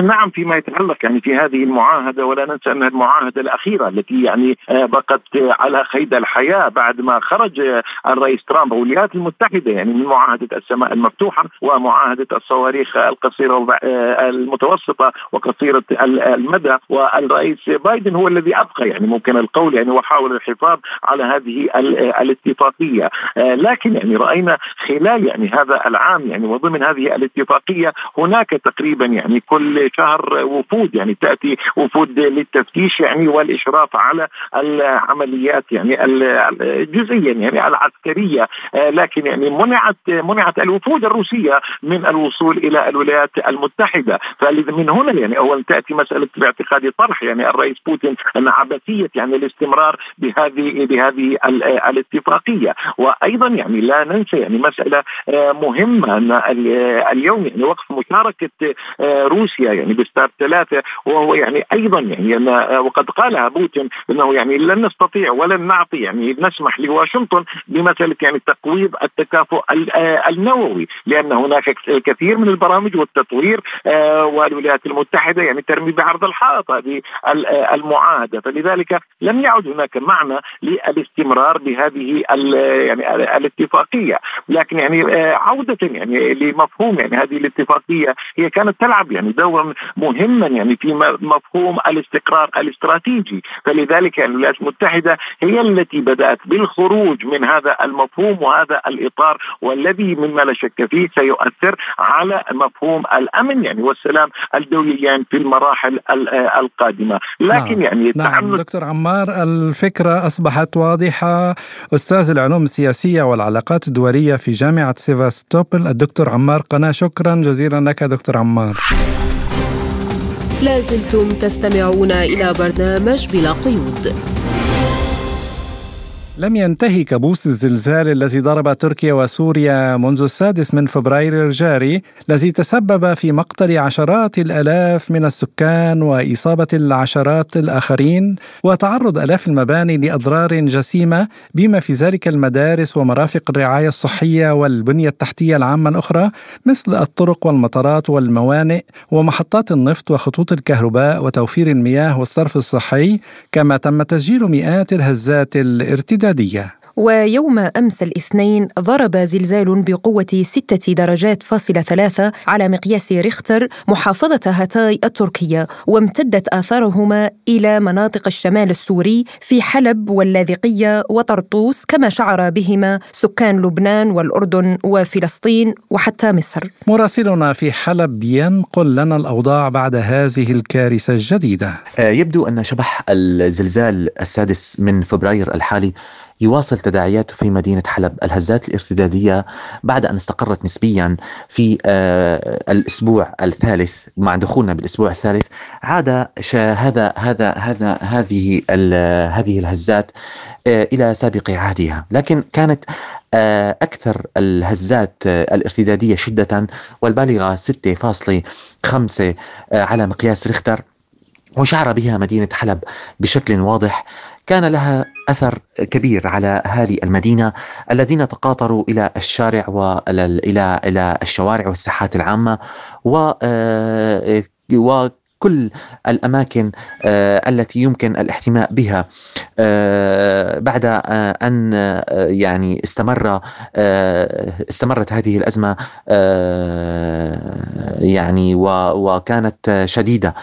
نعم فيما يتعلق يعني في هذه المعاهدة ولا ننسى أنها المعاهدة الأخيرة التي يعني آه، بقت على قيد الحياة بعد ما خرج الرئيس ترامب والولايات المتحدة يعني من معاهدة السماء المفتوحة ومعاهدة الصواريخ القصيرة آه، المتوسطة وقصيرة المدى والرئيس بايدن هو الذي أبقى يعني ممكن القول يعني وحاول الحفاظ على هذه الاتفاقية. آه، لكن يعني رأينا خلال يعني هذا العام يعني وضمن هذه الاتفاقية هناك تقريبا يعني كل كل شهر وفود يعني تأتي وفود للتفتيش يعني والإشراف على العمليات يعني جزئيا يعني العسكرية. لكن يعني منعت منعت الوفود الروسية من الوصول إلى الولايات المتحدة. فمن هنا يعني اولا تأتي مسألة باعتقادي طرح يعني الرئيس بوتين أن عبثية يعني الاستمرار بهذه بهذه الاتفاقية. وأيضا يعني لا ننسى يعني مسألة آه، مهمة أن اليوم يعني وقف مشاركة آه، روسيا يعني بستار ثلاثة وهو يعني أيضا يعني آه، وقد قالها بوتين إنه يعني لن نستطيع ولن نعطي يعني نسمح لواشنطن بمساله يعني تقويض التكافؤ النووي لأن هناك الكثير من البرامج والتطوير والولايات المتحدة يعني ترمي بعرض الحائط هذه المعاهدة. فلذلك لم يعد هناك معنى للاستمرار بهذه يعني الاتفاقية. لكن يعني آه، عودة يعني لمفهوم يعني هذه الاتفاقية هي كانت تلعب يعني دورا مهما يعني في مفهوم الاستقرار الاستراتيجي. فلذلك يعني الولايات المتحدة هي التي بدأت بالخروج من هذا المفهوم وهذا الإطار والذي مما لا شك فيه سيؤثر على مفهوم الأمن يعني والسلام الدوليان يعني في المراحل القادمة. لكن نعم. يعني نعم. دكتور عمار الفكرة أصبحت واضحة. أستاذ العلوم السياسية والعلاقات الدولية في جامعة سيفاستوبل الدكتور عمار قناة. شكرا جزيلا لك دكتور عمار. لازلتم تستمعون إلى برنامج بلا قيود. لم ينتهي كابوس الزلزال الذي ضرب تركيا وسوريا منذ السادس من فبراير الجاري الذي تسبب في مقتل عشرات الآلاف من السكان وإصابة العشرات الآخرين وتعرض آلاف المباني لأضرار جسيمة بما في ذلك المدارس ومرافق الرعاية الصحية والبنية التحتية العامة الأخرى مثل الطرق والمطارات والموانئ ومحطات النفط وخطوط الكهرباء وتوفير المياه والصرف الصحي كما تم تسجيل مئات الهزات cada día. ويوم أمس الاثنين ضرب زلزال بقوة ستة درجات فاصلة ثلاثة على مقياس ريختر محافظة هاتاي التركية وامتدت آثارهما إلى مناطق الشمال السوري في حلب واللاذقية وطرطوس كما شعر بهما سكان لبنان والأردن وفلسطين وحتى مصر. مراسلنا في حلب ينقل لنا الأوضاع بعد هذه الكارثة الجديدة. آه، يبدو أن شبح الزلزال السادس من فبراير الحالي يواصل تداعياته في مدينة حلب. الهزات الارتدادية بعد أن استقرت نسبيا في آه، الأسبوع الثالث مع دخولنا بالأسبوع الثالث عاد هذا هذا هذا هذه هذه الهزات آه، إلى سابق عهدها. لكن كانت آه، أكثر الهزات الارتدادية شدة والبالغة 6.5 على مقياس ريختر وشعر بها مدينة حلب بشكل واضح. كان لها أثر كبير على أهالي المدينة الذين تقاطروا إلى الشارع والى إلى الشوارع والساحات العامة و آه، كل الأماكن آه، التي يمكن الاحتماء بها آه، بعد آه، أن يعني استمر استمرت هذه الأزمة يعني وكانت شديدة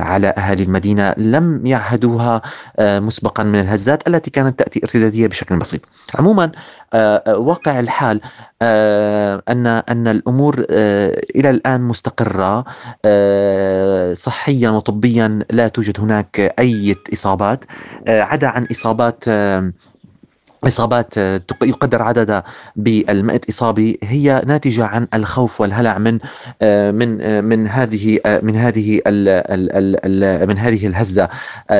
على أهالي المدينة لم يعهدوها مسبقا من الهزات التي كانت تأتي ارتدادية بشكل بسيط. عموما واقع الحال أن أن الأمور إلى الآن مستقرة صحيا وطبيا لا توجد هناك أي إصابات آه، عدا عن إصابات إصابات آه، يقدر عددها بالمئة إصابة هي ناتجة عن الخوف والهلع من آه، من من هذه من هذه من هذه الهزة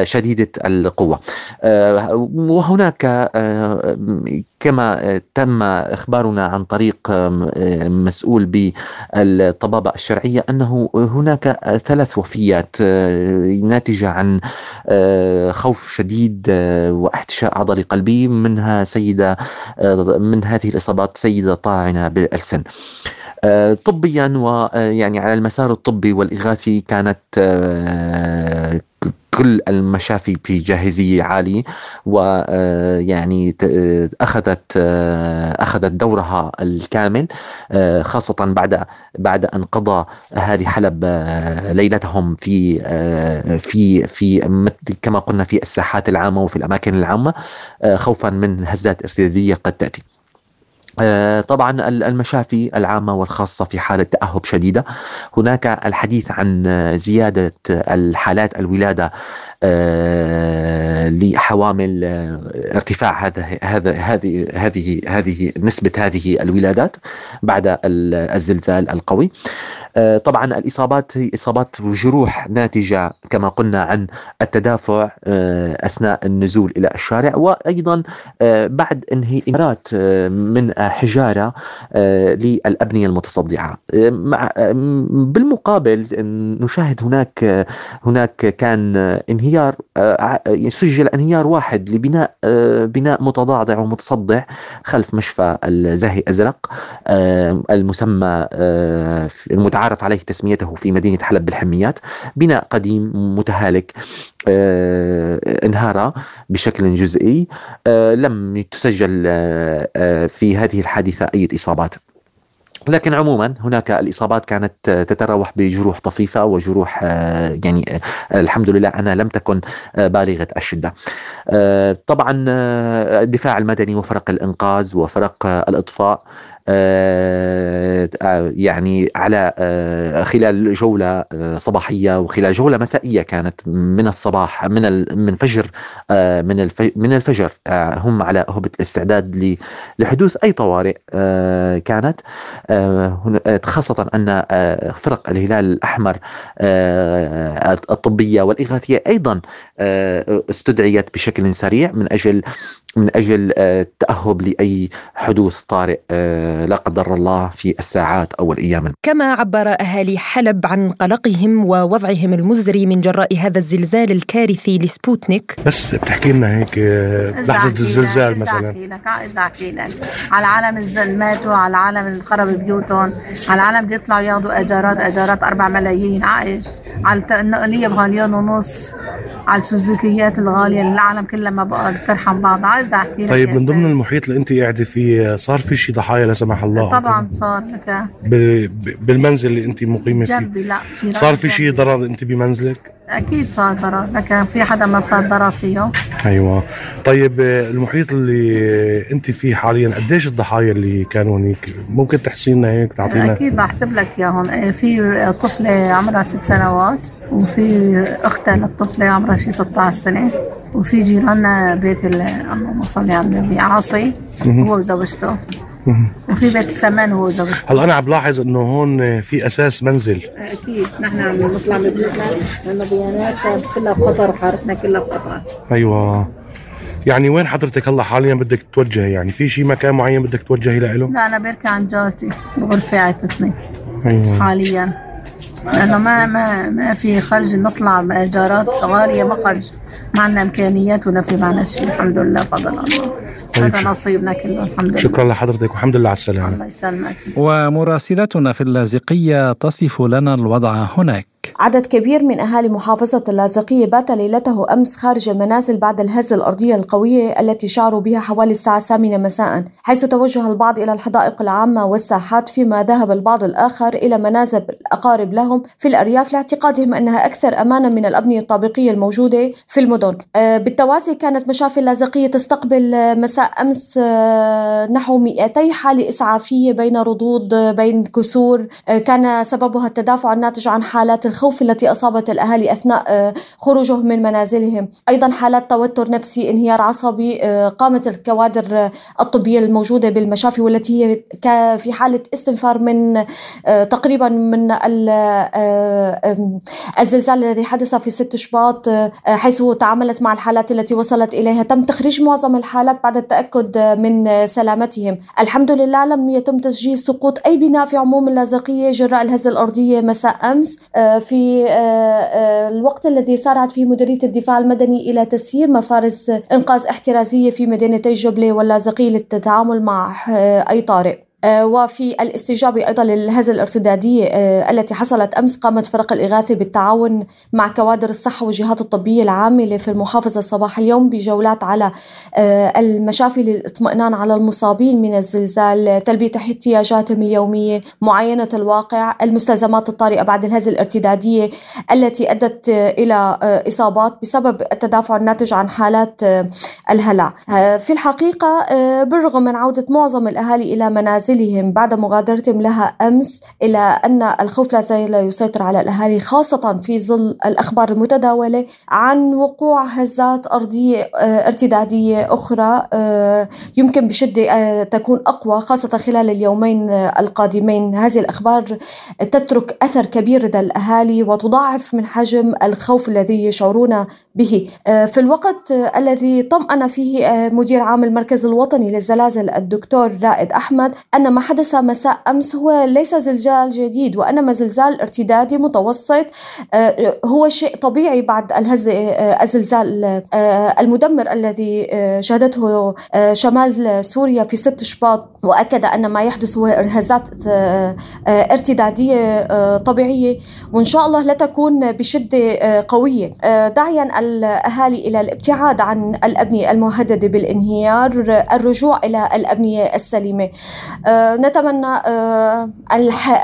شديدة القوة. وهناك كما تم إخبارنا عن طريق مسؤول بالطبابة الشرعية أنه هناك ثلاث وفيات ناتجة عن خوف شديد واحتشاء عضلي قلبي منها سيدة من هذه الإصابات سيدة طاعنة بالسن. طبيا ويعني على المسار الطبي والإغاثي كانت كل المشافي في جاهزية عالية ويعني آه، آه، أخذت آه، أخذت دورها الكامل خاصة بعد بعد أن قضى أهالي حلب ليلتهم في في في كما قلنا في الساحات العامة وفي الأماكن العامة خوفا من هزات ارتدادية قد تأتي. طبعا المشافي العامة والخاصة في حالة تأهب شديدة. هناك الحديث عن زيادة الحالات الولادة آه، لحوامل آه، ارتفاع هذا هذا هذه هذه هذه نسبة هذه الولادات بعد الزلزال القوي. آه، طبعا الإصابات هي إصابات وجروح ناتجة كما قلنا عن التدافع آه، أثناء النزول إلى الشارع. وأيضا آه، بعد انهيارات من حجارة للأبنية المتصدعة. بالمقابل نشاهد هناك هناك كان انهيار سجل انهيار واحد لبناء بناء متضعضع ومتصدع خلف مشفى الزاهي ازرق المسمى المتعارف عليه تسميته في مدينة حلب بالحميات. بناء قديم متهالك آه انهار بشكل جزئي. آه لم تسجل آه في هذه الحادثة أي إصابات لكن عموما هناك الإصابات كانت تتراوح بجروح طفيفة وجروح آه، يعني آه، الحمد لله انها لم تكن آه، بالغة الشدة. طبعا الدفاع المدني وفرق الإنقاذ وفرق الإطفاء يعني على آه، خلال جولة صباحية وخلال جولة مسائية كانت من الصباح من من فجر من من الفجر هم على هبة الاستعداد لحدوث أي طوارئ كانت. خاصة أن فرق الهلال الأحمر الطبية والإغاثية أيضا استدعيت بشكل سريع من أجل من أجل التأهب لأي حدوث طارئ لا قدر الله في الساعات أو الأيام. كما عبر أهالي حلب عن قلقهم ووضعهم المزري من جراء هذا الزلزال الكارثي لسبوتنيك. بس بتحكي لنا هيك لحظة الزلزال مثلا. لك على عالم الزل ماتوا على عالم اللي خرب بيوتهم على عالم بيطلعوا ياخذوا أجارات أجارات 4 ملايين. عايش. على النقلية بغاليون ونص على السوزوكيات الغالية اللي العالم كلها ما بقى ترحم بعض. عايز احكي طيب من ضمن المحيط اللي أنت قاعدة فيه صار في شي ضحايا لا سمح الله. طبعا صار لك بالمنزل اللي أنت مقيمة فيه. جنبي لا في صار في شي ضرر أنت بمنزلك؟ أكيد صار ضرر لكن في حدا ما صار ضرر فيه. أيوه. طيب المحيط اللي أنت فيه حاليا قديش الضحايا اللي كانوا هناك ممكن تحصي لنا هيك تعطينا. أكيد بحسب لك إياهم. في طفلة عمرها ست سنوات وفي اختها للطفله عمرها شي 16 سنة وفي جيراننا بيت اللهم صل على النبي عاصي هو وزوجته. وفي بيت السمان هو وزوجته هلا أنا عم بلاحظ إنه هون في أساس منزل. أكيد نحن عم نطلع من بيوتنا لأنه بياناتنا كلها بخطر وحارتنا كلها بخطر. أيوه. يعني وين حضرتك هلا حاليا بدك توجهي يعني في شيء مكان معين بدك توجهي له؟ لا أنا بركي عند جارتي بغرفة عيلتنا أيوه. حاليا. لأنه ما ما ما في خرج نطلع بايجارات غالية ما خرج ما عندنا إمكانيات ولا في معنا شيء الحمد لله فضل الله طيب هذا نصيبنا كله الحمد لله. شكرا لحضرتك والحمد لله على السلامة. الله يسلمك. ومراسلتنا في اللاذقية تصف لنا الوضع هناك. عدد كبير من أهالي محافظة اللاذقية بات ليلته أمس خارج المنازل بعد الهزة الأرضية القوية التي شعروا بها حوالي الساعة الثامنة مساء حيث توجه البعض إلى الحدائق العامة والساحات فيما ذهب البعض الآخر إلى منازل الأقارب لهم في الأرياف لاعتقادهم أنها أكثر أمانا من الأبنية الطابقية الموجودة في المدن. آه، بالتوازي كانت مشافي اللاذقية تستقبل آه، مساء أمس آه، نحو 200 حالة إسعافية بين ردود بين كسور كان سببها التدافع الناتج عن حالات الخوف التي أصابت الأهالي أثناء آه، خروجهم من منازلهم. أيضا حالات توتر نفسي انهيار عصبي آه، قامت الكوادر آه، الطبية الموجودة بالمشافي والتي هي في حالة استنفار من تقريبا من الزلزال الذي حدث في 6 شباط حيث تعاملت مع الحالات التي وصلت إليها. تم تخريج معظم الحالات بعد التأكد من سلامتهم. الحمد لله لم يتم تسجيل سقوط أي بناء في عموم اللاذقية جراء الهزة الأرضية مساء أمس. في آه، آه، الوقت الذي سارعت فيه مديرية الدفاع المدني إلى تسيير مفارز إنقاذ احترازية في مدينتي جبلة واللاذقية للتعامل مع آه، أي طارئ. وفي الاستجابة أيضا للهزة الارتدادية التي حصلت أمس قامت فرق الإغاثة بالتعاون مع كوادر الصحة والجهات الطبية العاملة في المحافظة صباح اليوم بجولات على المشافي للاطمئنان على المصابين من الزلزال تلبية احتياجاتهم اليومية معاينة الواقع المستلزمات الطارئة بعد الهزة الارتدادية التي أدت إلى إصابات بسبب التدافع الناتج عن حالات الهلع. في الحقيقة بالرغم من عودة معظم الأهالي إلى منازلهم بعد مغادرتهم لها أمس إلى أن الخوف لا زال يسيطر على الأهالي خاصة في ظل الأخبار المتداولة عن وقوع هزات أرضية ارتدادية أخرى يمكن بشدة تكون أقوى خاصة خلال اليومين القادمين. هذه الأخبار تترك أثر كبير لدى الأهالي وتضاعف من حجم الخوف الذي يشعرون به. في الوقت الذي طمأن فيه مدير عام المركز الوطني للزلازل الدكتور رائد أحمد أن ما حدث مساء أمس هو ليس زلزال جديد وإنما زلزال ارتدادي متوسط هو شيء طبيعي بعد الهزة الزلزال المدمر الذي شهدته شمال سوريا في ست شباط وأكد أن ما يحدث هو هزات ارتدادية طبيعية وإن شاء الله لا تكون بشدة قوية. داعيا الأهالي إلى الابتعاد عن الأبنية المهددة بالانهيار الرجوع إلى الأبنية السليمة. نتمنى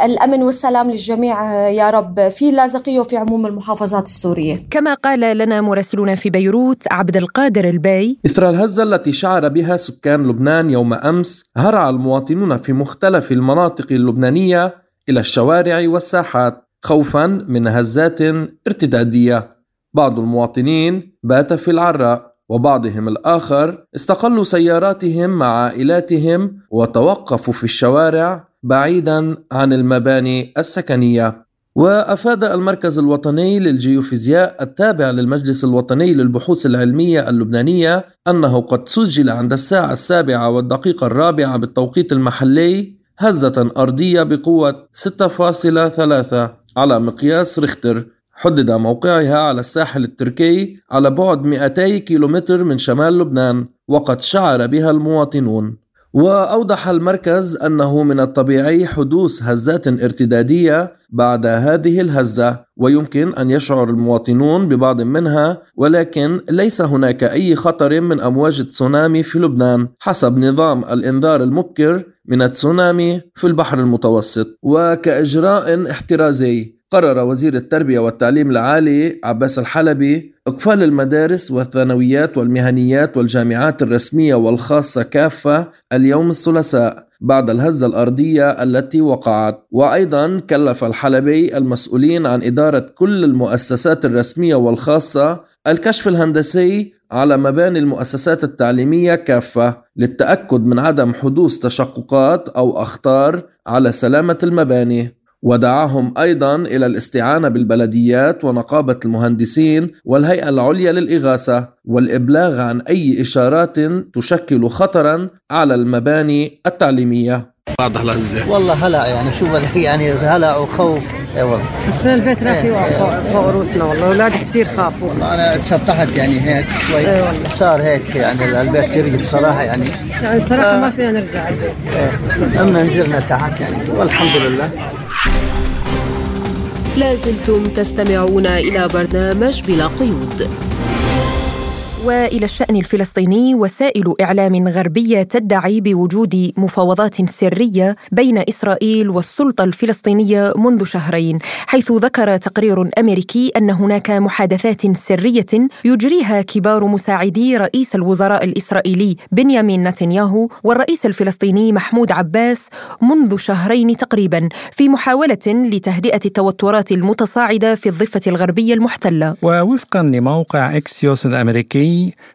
الأمن والسلام للجميع يا رب في اللاذقية وفي عموم المحافظات السورية. كما قال لنا مراسلنا في بيروت عبد القادر الباي إثر الهزة التي شعر بها سكان لبنان يوم أمس هرع المواطنون في مختلف المناطق اللبنانية إلى الشوارع والساحات خوفا من هزات ارتدادية. بعض المواطنين بات في العراء. وبعضهم الآخر استقلوا سياراتهم مع عائلاتهم وتوقفوا في الشوارع بعيدا عن المباني السكنية. وأفاد المركز الوطني للجيوفيزياء التابع للمجلس الوطني للبحوث العلمية اللبنانية أنه قد سجل عند الساعة السابعة والدقيقة الرابعة بالتوقيت المحلي هزة أرضية بقوة 6.3 على مقياس ريختر. حدد موقعها على الساحل التركي على بعد 200 كيلومتر من شمال لبنان وقد شعر بها المواطنون. وأوضح المركز أنه من الطبيعي حدوث هزات ارتدادية بعد هذه الهزة ويمكن أن يشعر المواطنون ببعض منها ولكن ليس هناك أي خطر من أمواج تسونامي في لبنان حسب نظام الإنذار المبكر من التسونامي في البحر المتوسط. وكإجراء احترازي قرر وزير التربية والتعليم العالي عباس الحلبي إقفال المدارس والثانويات والمهنيات والجامعات الرسمية والخاصة كافة اليوم الثلاثاء بعد الهزة الأرضية التي وقعت. وأيضا كلف الحلبي المسؤولين عن إدارة كل المؤسسات الرسمية والخاصة الكشف الهندسي على مباني المؤسسات التعليمية كافة للتأكد من عدم حدوث تشققات أو أخطار على سلامة المباني. ودعاهم أيضا إلى الاستعانة بالبلديات ونقابة المهندسين والهيئة العليا للإغاثة والإبلاغ عن أي إشارات تشكل خطرا على المباني التعليميه بعض الهزة والله هلع يعني شو يعني هلع وخوف. اي والله. بس البيت راح يوقع فوق, فوق رؤوسنا والله أولاد كثير خافوا. والله أنا تسطحت يعني هيك شوي. اي والله. صار هيك يعني البيت يرقد صراحة يعني. يعني صراحة ف... ما فينا نرجع. البيت إيه. أما نزلنا تحت يعني والحمد لله. لازلتم تستمعون إلى برنامج بلا قيود. وإلى الشأن الفلسطيني وسائل إعلام غربية تدعي بوجود مفاوضات سرية بين إسرائيل والسلطة الفلسطينية منذ شهرين حيث ذكر تقرير أمريكي أن هناك محادثات سرية يجريها كبار مساعدي رئيس الوزراء الإسرائيلي بنيامين نتنياهو والرئيس الفلسطيني محمود عباس منذ شهرين تقريبا في محاولة لتهدئة التوترات المتصاعدة في الضفة الغربية المحتلة. ووفقا لموقع إكسيوس الأمريكي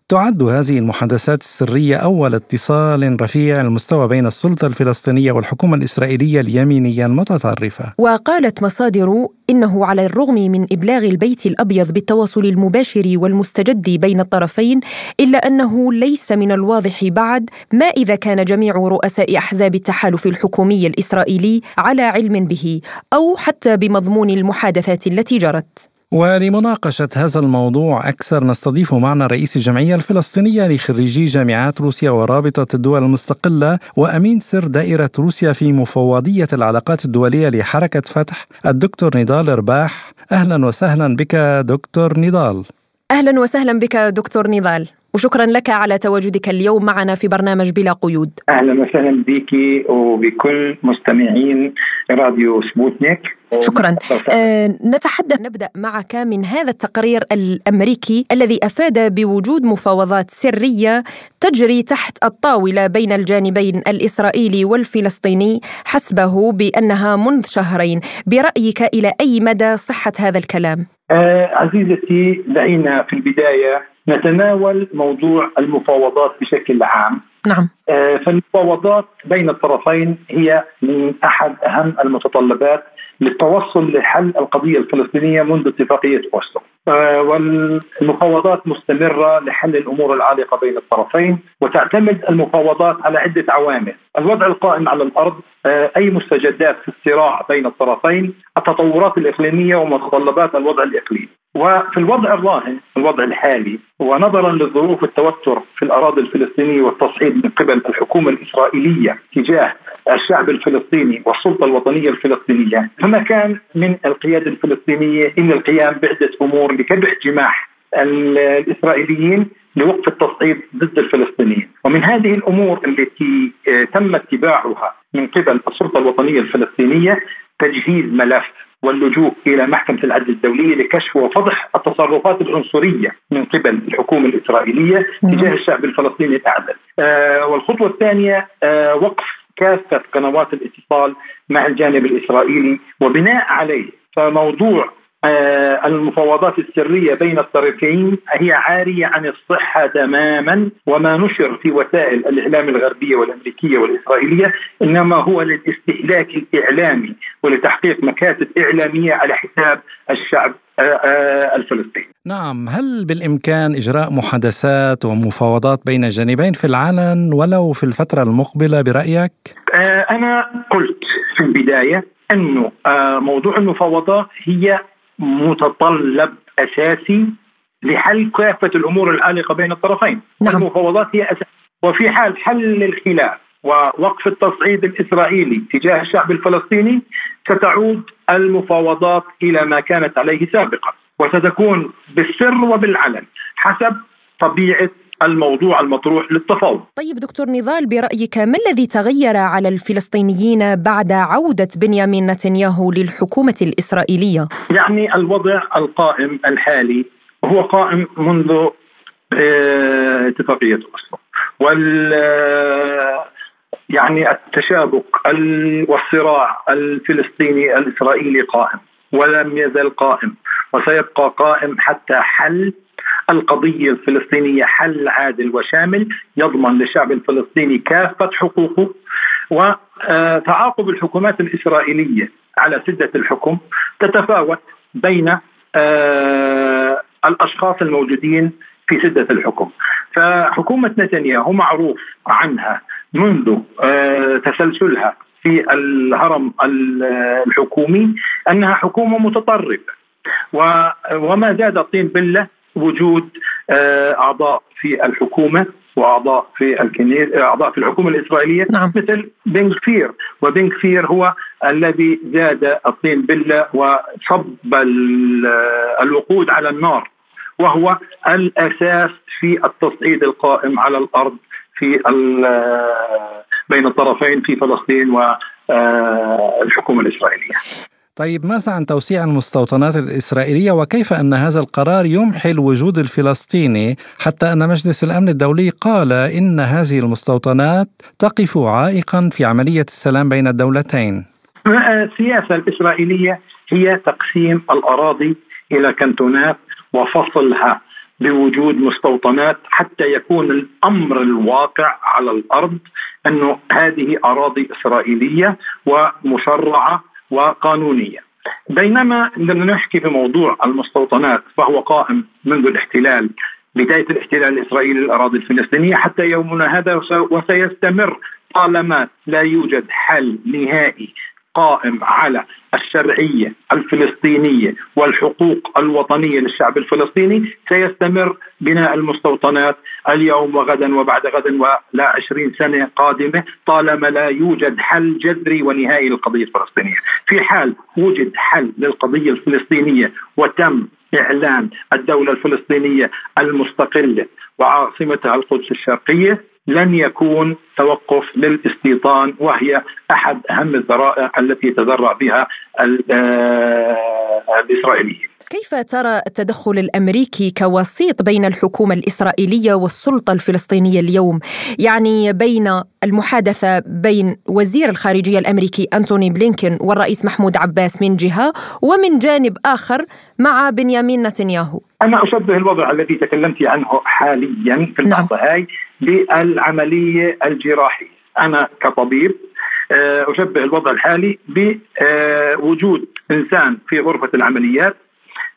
تعد هذه المحادثات السرية أول اتصال رفيع المستوى بين السلطة الفلسطينية والحكومة الإسرائيلية اليمينية المتطرفة. وقالت مصادر إنه على الرغم من إبلاغ البيت الأبيض بالتواصل المباشر والمستجد بين الطرفين إلا أنه ليس من الواضح بعد ما إذا كان جميع رؤساء أحزاب التحالف الحكومي الإسرائيلي على علم به أو حتى بمضمون المحادثات التي جرت. ولمناقشة هذا الموضوع أكثر نستضيف معنا رئيس الجمعية الفلسطينية لخريجي جامعات روسيا ورابطة الدول المستقلة وأمين سر دائرة روسيا في مفوضية العلاقات الدولية لحركة فتح الدكتور نضال رباح. أهلا وسهلا بك دكتور نضال. أهلا وسهلا بك دكتور نضال وشكرا لك على تواجدك اليوم معنا في برنامج بلا قيود. أهلا وسهلا بك وبكل مستمعين راديو سبوتنيك. شكرا. أه نتحدث. نبدأ معك من هذا التقرير الأمريكي الذي أفاد بوجود مفاوضات سرية تجري تحت الطاولة بين الجانبين الإسرائيلي والفلسطيني حسبه بأنها منذ شهرين. برأيك إلى أي مدى صحة هذا الكلام؟ آه عزيزتي دعينا في البداية نتناول موضوع المفاوضات بشكل عام. نعم. آه فالمفاوضات بين الطرفين هي من أحد أهم المتطلبات للتوصل لحل القضية الفلسطينية منذ اتفاقية أوسلو. آه والمفاوضات مستمرة لحل الأمور العالقة بين الطرفين وتعتمد المفاوضات على عدة عوامل. الوضع القائم على الأرض آه أي مستجدات في الصراع بين الطرفين التطورات الإقليمية ومتطلبات الوضع الإقليمي. وفي الوضع الراهن الوضع الحالي ونظرا لظروف التوتر في الأراضي الفلسطينية والتصعيد من قبل الحكومة الإسرائيلية تجاه الشعب الفلسطيني والسلطة الوطنية الفلسطينية. فما كان من القيادة الفلسطينية الا القيام بعدة أمور لكبح جماح الإسرائيليين لوقف التصعيد ضد الفلسطينيين. ومن هذه الأمور التي تم اتباعها من قبل السلطة الوطنية الفلسطينية تجهيز ملف واللجوء إلى محكمة العدل الدولية لكشف وفضح التصرفات العنصرية من قبل الحكومة الإسرائيلية تجاه الشعب الفلسطيني الاعزل. آه والخطوة الثانية آه وقف كافة قنوات الاتصال مع الجانب الإسرائيلي وبناء عليه فموضوع المفاوضات السرية بين الطرفين هي عارية عن الصحة تماما وما نشر في وسائل الإعلام الغربية والأمريكية والإسرائيلية إنما هو للاستهلاك الإعلامي ولتحقيق مكاسب إعلامية على حساب الشعب الفلسطيني. نعم، هل بالإمكان إجراء محادثات ومفاوضات بين الجانبين في العلن ولو في الفترة المقبلة برأيك؟ أنا قلت في البداية إنه موضوع المفاوضات هي متطلب أساسي لحل كافة الأمور العالقه بين الطرفين. نعم. المفاوضات هي أساس وفي حال حل الخلاف ووقف التصعيد الإسرائيلي تجاه الشعب الفلسطيني ستعود المفاوضات إلى ما كانت عليه سابقا وستكون بالسر وبالعلن حسب طبيعة الموضوع المطروح للتفاوض. طيب دكتور نضال برأيك ما الذي تغير على الفلسطينيين بعد عودة بنيامين نتنياهو للحكومة الإسرائيلية؟ يعني الوضع القائم الحالي هو قائم منذ اتفاقية أوسلو وال يعني التشابك والصراع الفلسطيني الإسرائيلي قائم ولم يزل قائم وسيبقى قائم حتى حل القضية الفلسطينية حل عادل وشامل يضمن للشعب الفلسطيني كافة حقوقه وتعاقب الحكومات الإسرائيلية على سدة الحكم تتفاوت بين الأشخاص الموجودين في سدة الحكم. فحكومة نتنياهو معروف عنها منذ تسلسلها في الهرم الحكومي أنها حكومة متطرفة وما زاد الطين بلة وجود أعضاء في الحكومة وأعضاء في الكنيسه أعضاء في الحكومة الإسرائيلية نعم. مثل بن كفير وبن كفير هو الذي زاد الطين بله وصب الوقود على النار وهو الأساس في التصعيد القائم على الأرض في بين الطرفين في فلسطين والحكومة الإسرائيلية. طيب ماذا عن توسيع المستوطنات الإسرائيلية وكيف أن هذا القرار يمحي الوجود الفلسطيني؟ حتى أن مجلس الأمن الدولي قال إن هذه المستوطنات تقف عائقا في عملية السلام بين الدولتين. السياسة الإسرائيلية هي تقسيم الأراضي إلى كنتونات وفصلها بوجود مستوطنات حتى يكون الأمر الواقع على الأرض انه هذه أراضي إسرائيلية ومشرعة وقانونية. بينما لما نحكي في موضوع المستوطنات فهو قائم منذ الاحتلال بداية الاحتلال الإسرائيلي للأراضي الفلسطينية حتى يومنا هذا وسيستمر طالما لا يوجد حل نهائي قائم على الشرعية الفلسطينية والحقوق الوطنية للشعب الفلسطيني سيستمر بناء المستوطنات اليوم وغدا وبعد غد ولا عشرين سنة قادمة طالما لا يوجد حل جذري ونهائي للقضية الفلسطينية. في حال وجد حل للقضية الفلسطينية وتم إعلان الدولة الفلسطينية المستقلة وعاصمتها القدس الشرقية لن يكون توقف للاستيطان وهي أحد أهم الذرائع التي يتذرع بها آه، الإسرائيليين. كيف ترى التدخل الأمريكي كوسيط بين الحكومة الإسرائيلية والسلطة الفلسطينية اليوم؟ يعني بين المحادثة بين وزير الخارجية الأمريكي أنتوني بلينكن والرئيس محمود عباس من جهة ومن جانب آخر مع بنيامين نتنياهو. أنا أشبه الوضع الذي تكلمت عنه حاليا في اللحظة نعم. هاي بالعملية الجراحية، أنا كطبيب آه، أشبه الوضع الحالي بوجود إنسان في غرفة العمليات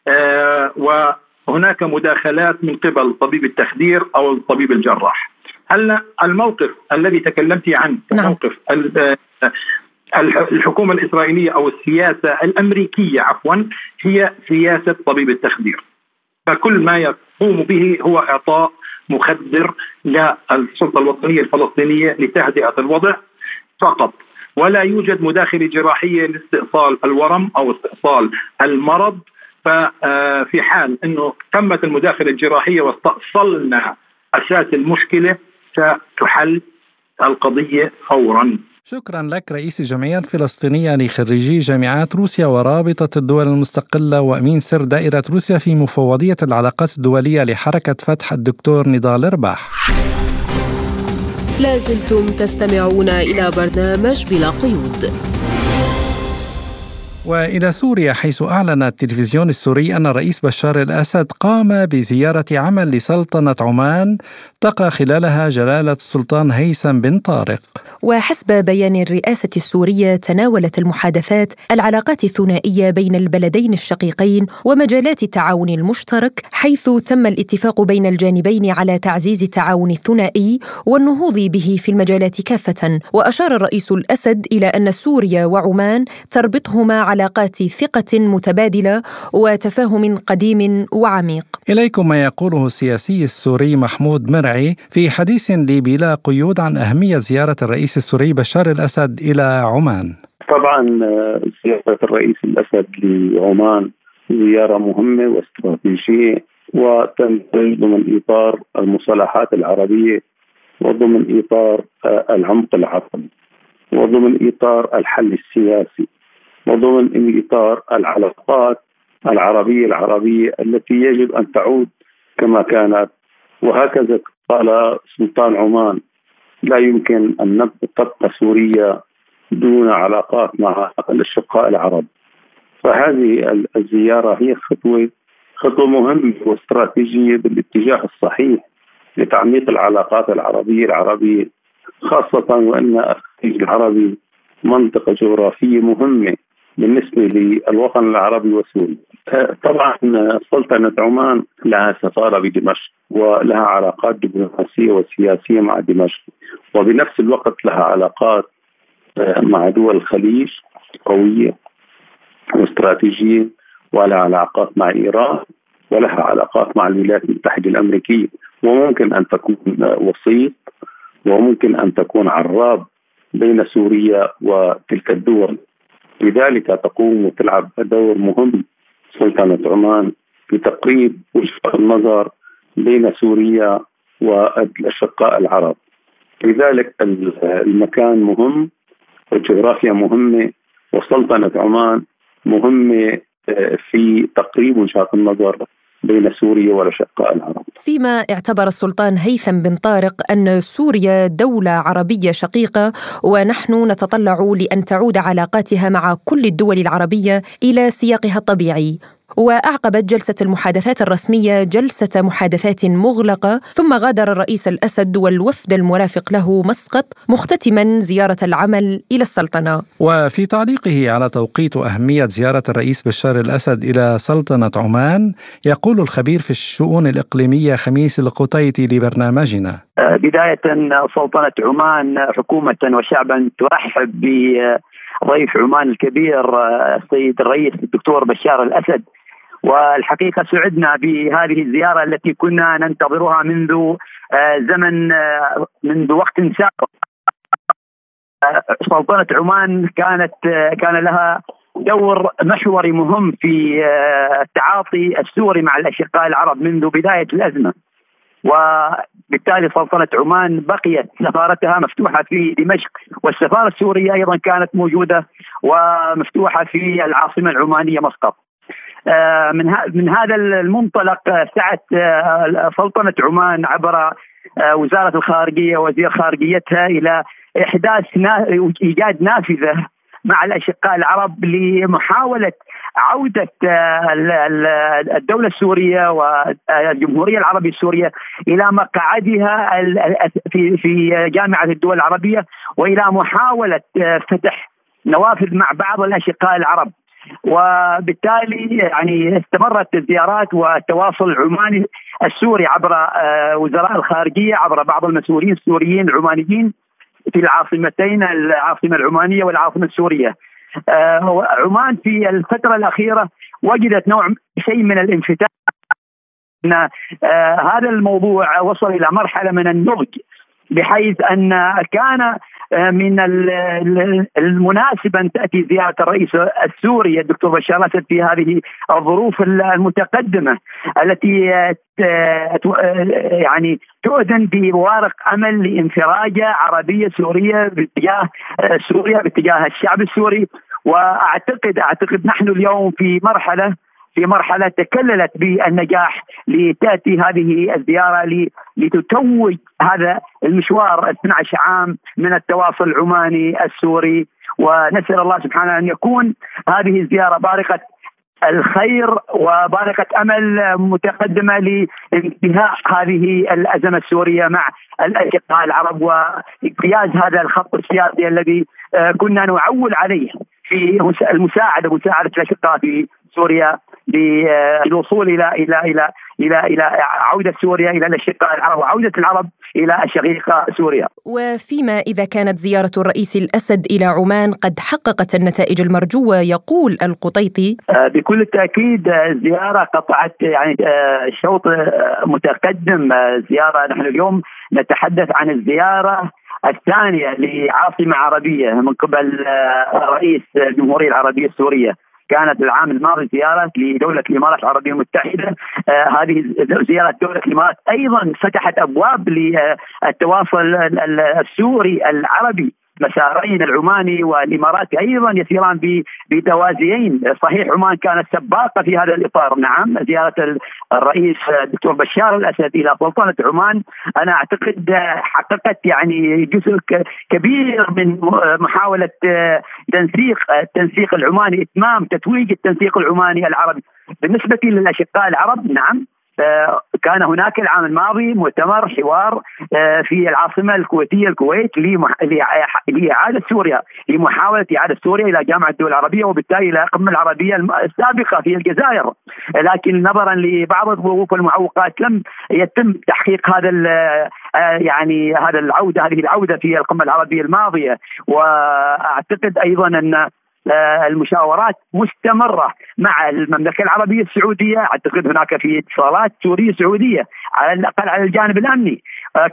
آه، وهناك مداخلات من قبل طبيب التخدير أو الطبيب الجراح. هلا الموقف الذي تكلمت عنه نعم. موقف آه، الحكومة الإسرائيلية أو السياسة الأمريكية عفوا هي سياسة طبيب التخدير. فكل ما يقوم به هو إعطاء مخدر للسلطة الوطنية الفلسطينية لتهدئة الوضع فقط. ولا يوجد مداخله جراحية لاستئصال الورم أو استئصال المرض. ففي حال إنه تمت المداخله الجراحية واستأصلنا أساس المشكلة ستحل القضية فورا. شكرا لك رئيس الجمعية الفلسطينية لخريجي جامعات روسيا ورابطة الدول المستقلة وأمين سر دائرة روسيا في مفوضية العلاقات الدولية لحركة فتح الدكتور نضال رباح لازلتم تستمعون إلى برنامج بلا قيود. وإلى سوريا حيث أعلن التلفزيون السوري أن الرئيس بشار الأسد قام بزيارة عمل لسلطنة عمان التقى خلالها جلالة السلطان هيثم بن طارق. وحسب بيان الرئاسة السورية تناولت المحادثات العلاقات الثنائية بين البلدين الشقيقين ومجالات التعاون المشترك حيث تم الاتفاق بين الجانبين على تعزيز التعاون الثنائي والنهوض به في المجالات كافة وأشار الرئيس الأسد إلى أن سوريا وعمان تربطهما علاقات ثقة متبادلة وتفاهم قديم وعميق. إليكم ما يقوله السياسي السوري محمود مرعي في حديث لي بلا قيود عن أهمية زيارة الرئيس السوري بشار الأسد إلى عمان طبعا آه، زيارة الرئيس الأسد لعمان زيارة مهمة واستراتيجية وتندرج ضمن إطار المصالحات العربية وضمن إطار آه، العمق العربي وضمن إطار الحل السياسي وضمن إطار العلاقات العربية العربية التي يجب أن تعود كما كانت. وهكذا قال سلطان عمان لا يمكن أن تبقى سوريا دون علاقات مع الأشقاء العرب. فهذه الزيارة هي خطوة خطوة مهمة واستراتيجية بالاتجاه الصحيح لتعميق العلاقات العربية العربية خاصة وأن الخليج العربي منطقة جغرافية مهمة. بالنسبة للوطن العربي وسوريا. طبعا سلطنة عمان لها سفارة بدمشق ولها علاقات دبلوماسية وسياسية مع دمشق. وبنفس الوقت لها علاقات آه، مع دول الخليج قوية واستراتيجية ولها علاقات مع إيران ولها علاقات مع الولايات المتحدة الأمريكية. وممكن أن تكون وسيط وممكن أن تكون عراب بين سوريا وتلك الدول. لذلك تقوم وتلعب دور مهم سلطنة عمان في تقريب وجهة النظر بين سوريا والأشقاء العرب. لذلك المكان مهم والجغرافيا مهمة وسلطنة عمان مهمة آه، في تقريب وجهات النظر بين سوريا والأشقاء العرب. فيما اعتبر السلطان هيثم بن طارق أن سوريا دولة عربية شقيقة ونحن نتطلع لأن تعود علاقاتها مع كل الدول العربية إلى سياقها الطبيعي. وأعقبت جلسة المحادثات الرسمية جلسة محادثات مغلقة ثم غادر الرئيس الأسد والوفد المرافق له مسقط مختتما زيارة العمل إلى السلطنة. وفي تعليقه على توقيت أهمية زيارة الرئيس بشار الأسد إلى سلطنة عمان يقول الخبير في الشؤون الإقليمية خميس القطيتي لبرنامجنا. بداية سلطنة عمان حكومة وشعبا ترحب ب ضيف عمان الكبير السيد الرئيس الدكتور بشار الأسد والحقيقة سعدنا بهذه الزيارة التي كنا ننتظرها منذ زمن منذ وقت سابق. سلطنة عمان كانت كان لها دور محوري مهم في التعاطي السوري مع الأشقاء العرب منذ بداية الأزمة. وبالتالي سلطنة عمان بقيت سفارتها مفتوحة في دمشق. والسفارة السورية أيضا كانت موجودة ومفتوحة في العاصمة العمانية مسقط. من من هذا المنطلق سعت سلطنة عمان عبر وزارة الخارجية وزير خارجيتها إلى إحداث إيجاد نافذة مع الأشقاء العرب لمحاولة عودة الدولة السورية والجمهوريه العربية السورية إلى مقعدها في في جامعة الدول العربية وإلى محاولة فتح نوافذ مع بعض الأشقاء العرب. وبالتالي يعني استمرت الزيارات والتواصل العماني السوري عبر وزراء الخارجية عبر بعض المسؤولين السوريين العمانيين في العاصمتين العاصمة العمانية والعاصمة السورية. آه عمان في الفترة الأخيرة وجدت نوع شيء من الانفتاح إن آه هذا الموضوع وصل إلى مرحلة من النضج بحيث أن كان من المناسب أن تأتي زيارة الرئيس السوري الدكتور بشار الاسد في هذه الظروف المتقدمة التي يعني تؤذن بورق أمل لانفراجة عربية سورية باتجاه سوريا باتجاه الشعب السوري. وأعتقد أعتقد نحن اليوم في مرحلة في مرحلة تكللت بالنجاح لتأتي هذه الزيارة لتتوج هذا المشوار 12 عام من التواصل العماني السوري. ونسأل الله سبحانه أن يكون هذه الزيارة بارقة الخير وبارقة أمل متقدمة لانتهاء هذه الأزمة السورية مع الأشقاء العرب وإنجاز هذا الخط السياسي الذي كنا نعول عليه في المساعدة مساعدة الأشقاء في سوريا للوصول إلى إلى إلى إلى إلى عودة سوريا إلى الاشقاء العرب وعوده العرب إلى الشقيقه سوريا. وفيما إذا كانت زيارة الرئيس الأسد إلى عمان قد حققت النتائج المرجوة يقول القطيطي بكل تاكيد الزياره قطعت يعني شوط متقدم زيارة نحن اليوم نتحدث عن الزيارة الثانية لعاصمة عربية من قبل رئيس الجمهورية العربية السورية كانت العام الماضي زيارة لدولة الإمارات العربية المتحدة. آه هذه زيارة دولة الإمارات أيضا فتحت أبواب للتواصل السوري العربي. مسارين العماني والإماراتي أيضا يسيران بتوازيين، صحيح عمان كانت سباقة في هذا الإطار، نعم زيارة الرئيس الدكتور بشار الأسد إلى سلطنة عمان. أنا أعتقد حققت يعني جزء كبير من محاولة تنسيق التنسيق العماني إتمام تتويج التنسيق العماني العربي، بالنسبة للأشقاء العرب نعم كان هناك العام الماضي مؤتمر حوار في العاصمة الكويتية الكويت لاعاده سوريا لمحاولة إعادة سوريا إلى جامعة الدول العربية وبالتالي إلى القمة العربية السابقة في الجزائر. لكن نظرا لبعض الظروف والمعوقات لم يتم تحقيق هذا يعني هذا العودة هذه العودة في القمة العربية الماضية. وأعتقد أيضا أن المشاورات مستمرة مع المملكة العربية السعودية، أعتقد هناك في اتصالات سورية سعوديه على الأقل على الجانب الأمني،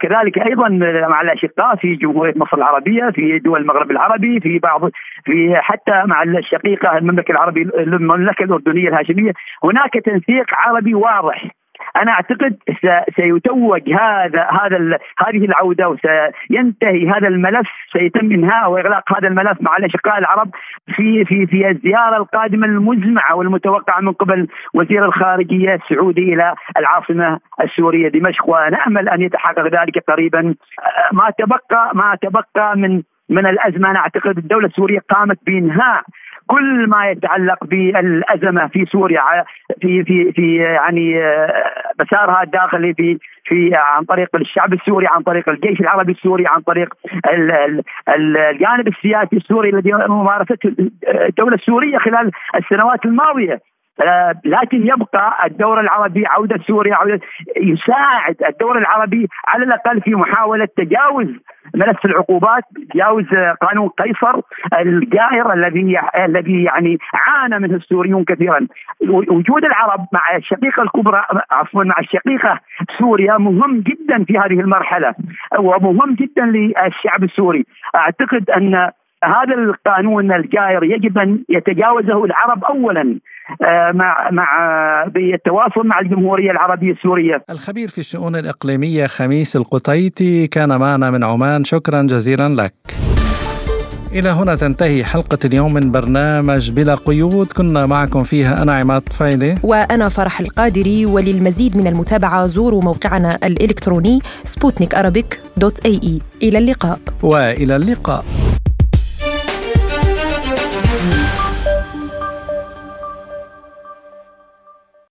كذلك أيضا مع الأشقاء في جمهورية مصر العربية، في دول المغرب العربي، في بعض في حتى مع الشقيقة المملكة العربية المملكة الأردنية الهاشمية، هناك تنسيق عربي واضح. أنا أعتقد سيتوج هذا هذا هذه العودة وسينتهي هذا الملف سيتم انهاء وإغلاق هذا الملف مع الأشقاء العرب في في في الزيارة القادمة المزمعة والمتوقعة من قبل وزير الخارجية السعودي إلى العاصمة السورية دمشق. ونأمل أن يتحقق ذلك قريبا. ما تبقى ما تبقى من من الأزمة. أنا أعتقد الدولة السورية قامت بإنهاء كل ما يتعلق بالأزمة في سوريا في في في يعني مسارها الداخلي في في عن طريق الشعب السوري عن طريق الجيش العربي السوري عن طريق الجانب السياسي السوري الذي ممارسته الدولة السورية خلال السنوات الماضية. آه، لكن يبقى الدور العربي عودة سوريا عودة يساعد الدور العربي على الأقل في محاولة تجاوز ملف العقوبات تجاوز قانون قيصر الجائر الذي الذي يعني عانى منه السوريون كثيرا. وجود العرب مع الشقيقة الكبرى عفوا مع الشقيقة سوريا مهم جدا في هذه المرحلة ومهم جدا للشعب السوري. أعتقد أن هذا القانون الجائر يجب أن يتجاوزه العرب اولا آه، مع مع بالتواصل مع الجمهورية العربية السورية. الخبير في الشؤون الإقليمية خميس القطيتي كان معنا من عمان. شكرا جزيلا لك. إلى هنا تنتهي حلقة اليوم من برنامج بلا قيود. كنا معكم فيها أنا عماد طفيلي وأنا فرح القادري. وللمزيد من المتابعة زوروا موقعنا الإلكتروني سبوتنيك دوت إي. إلى اللقاء. وإلى اللقاء.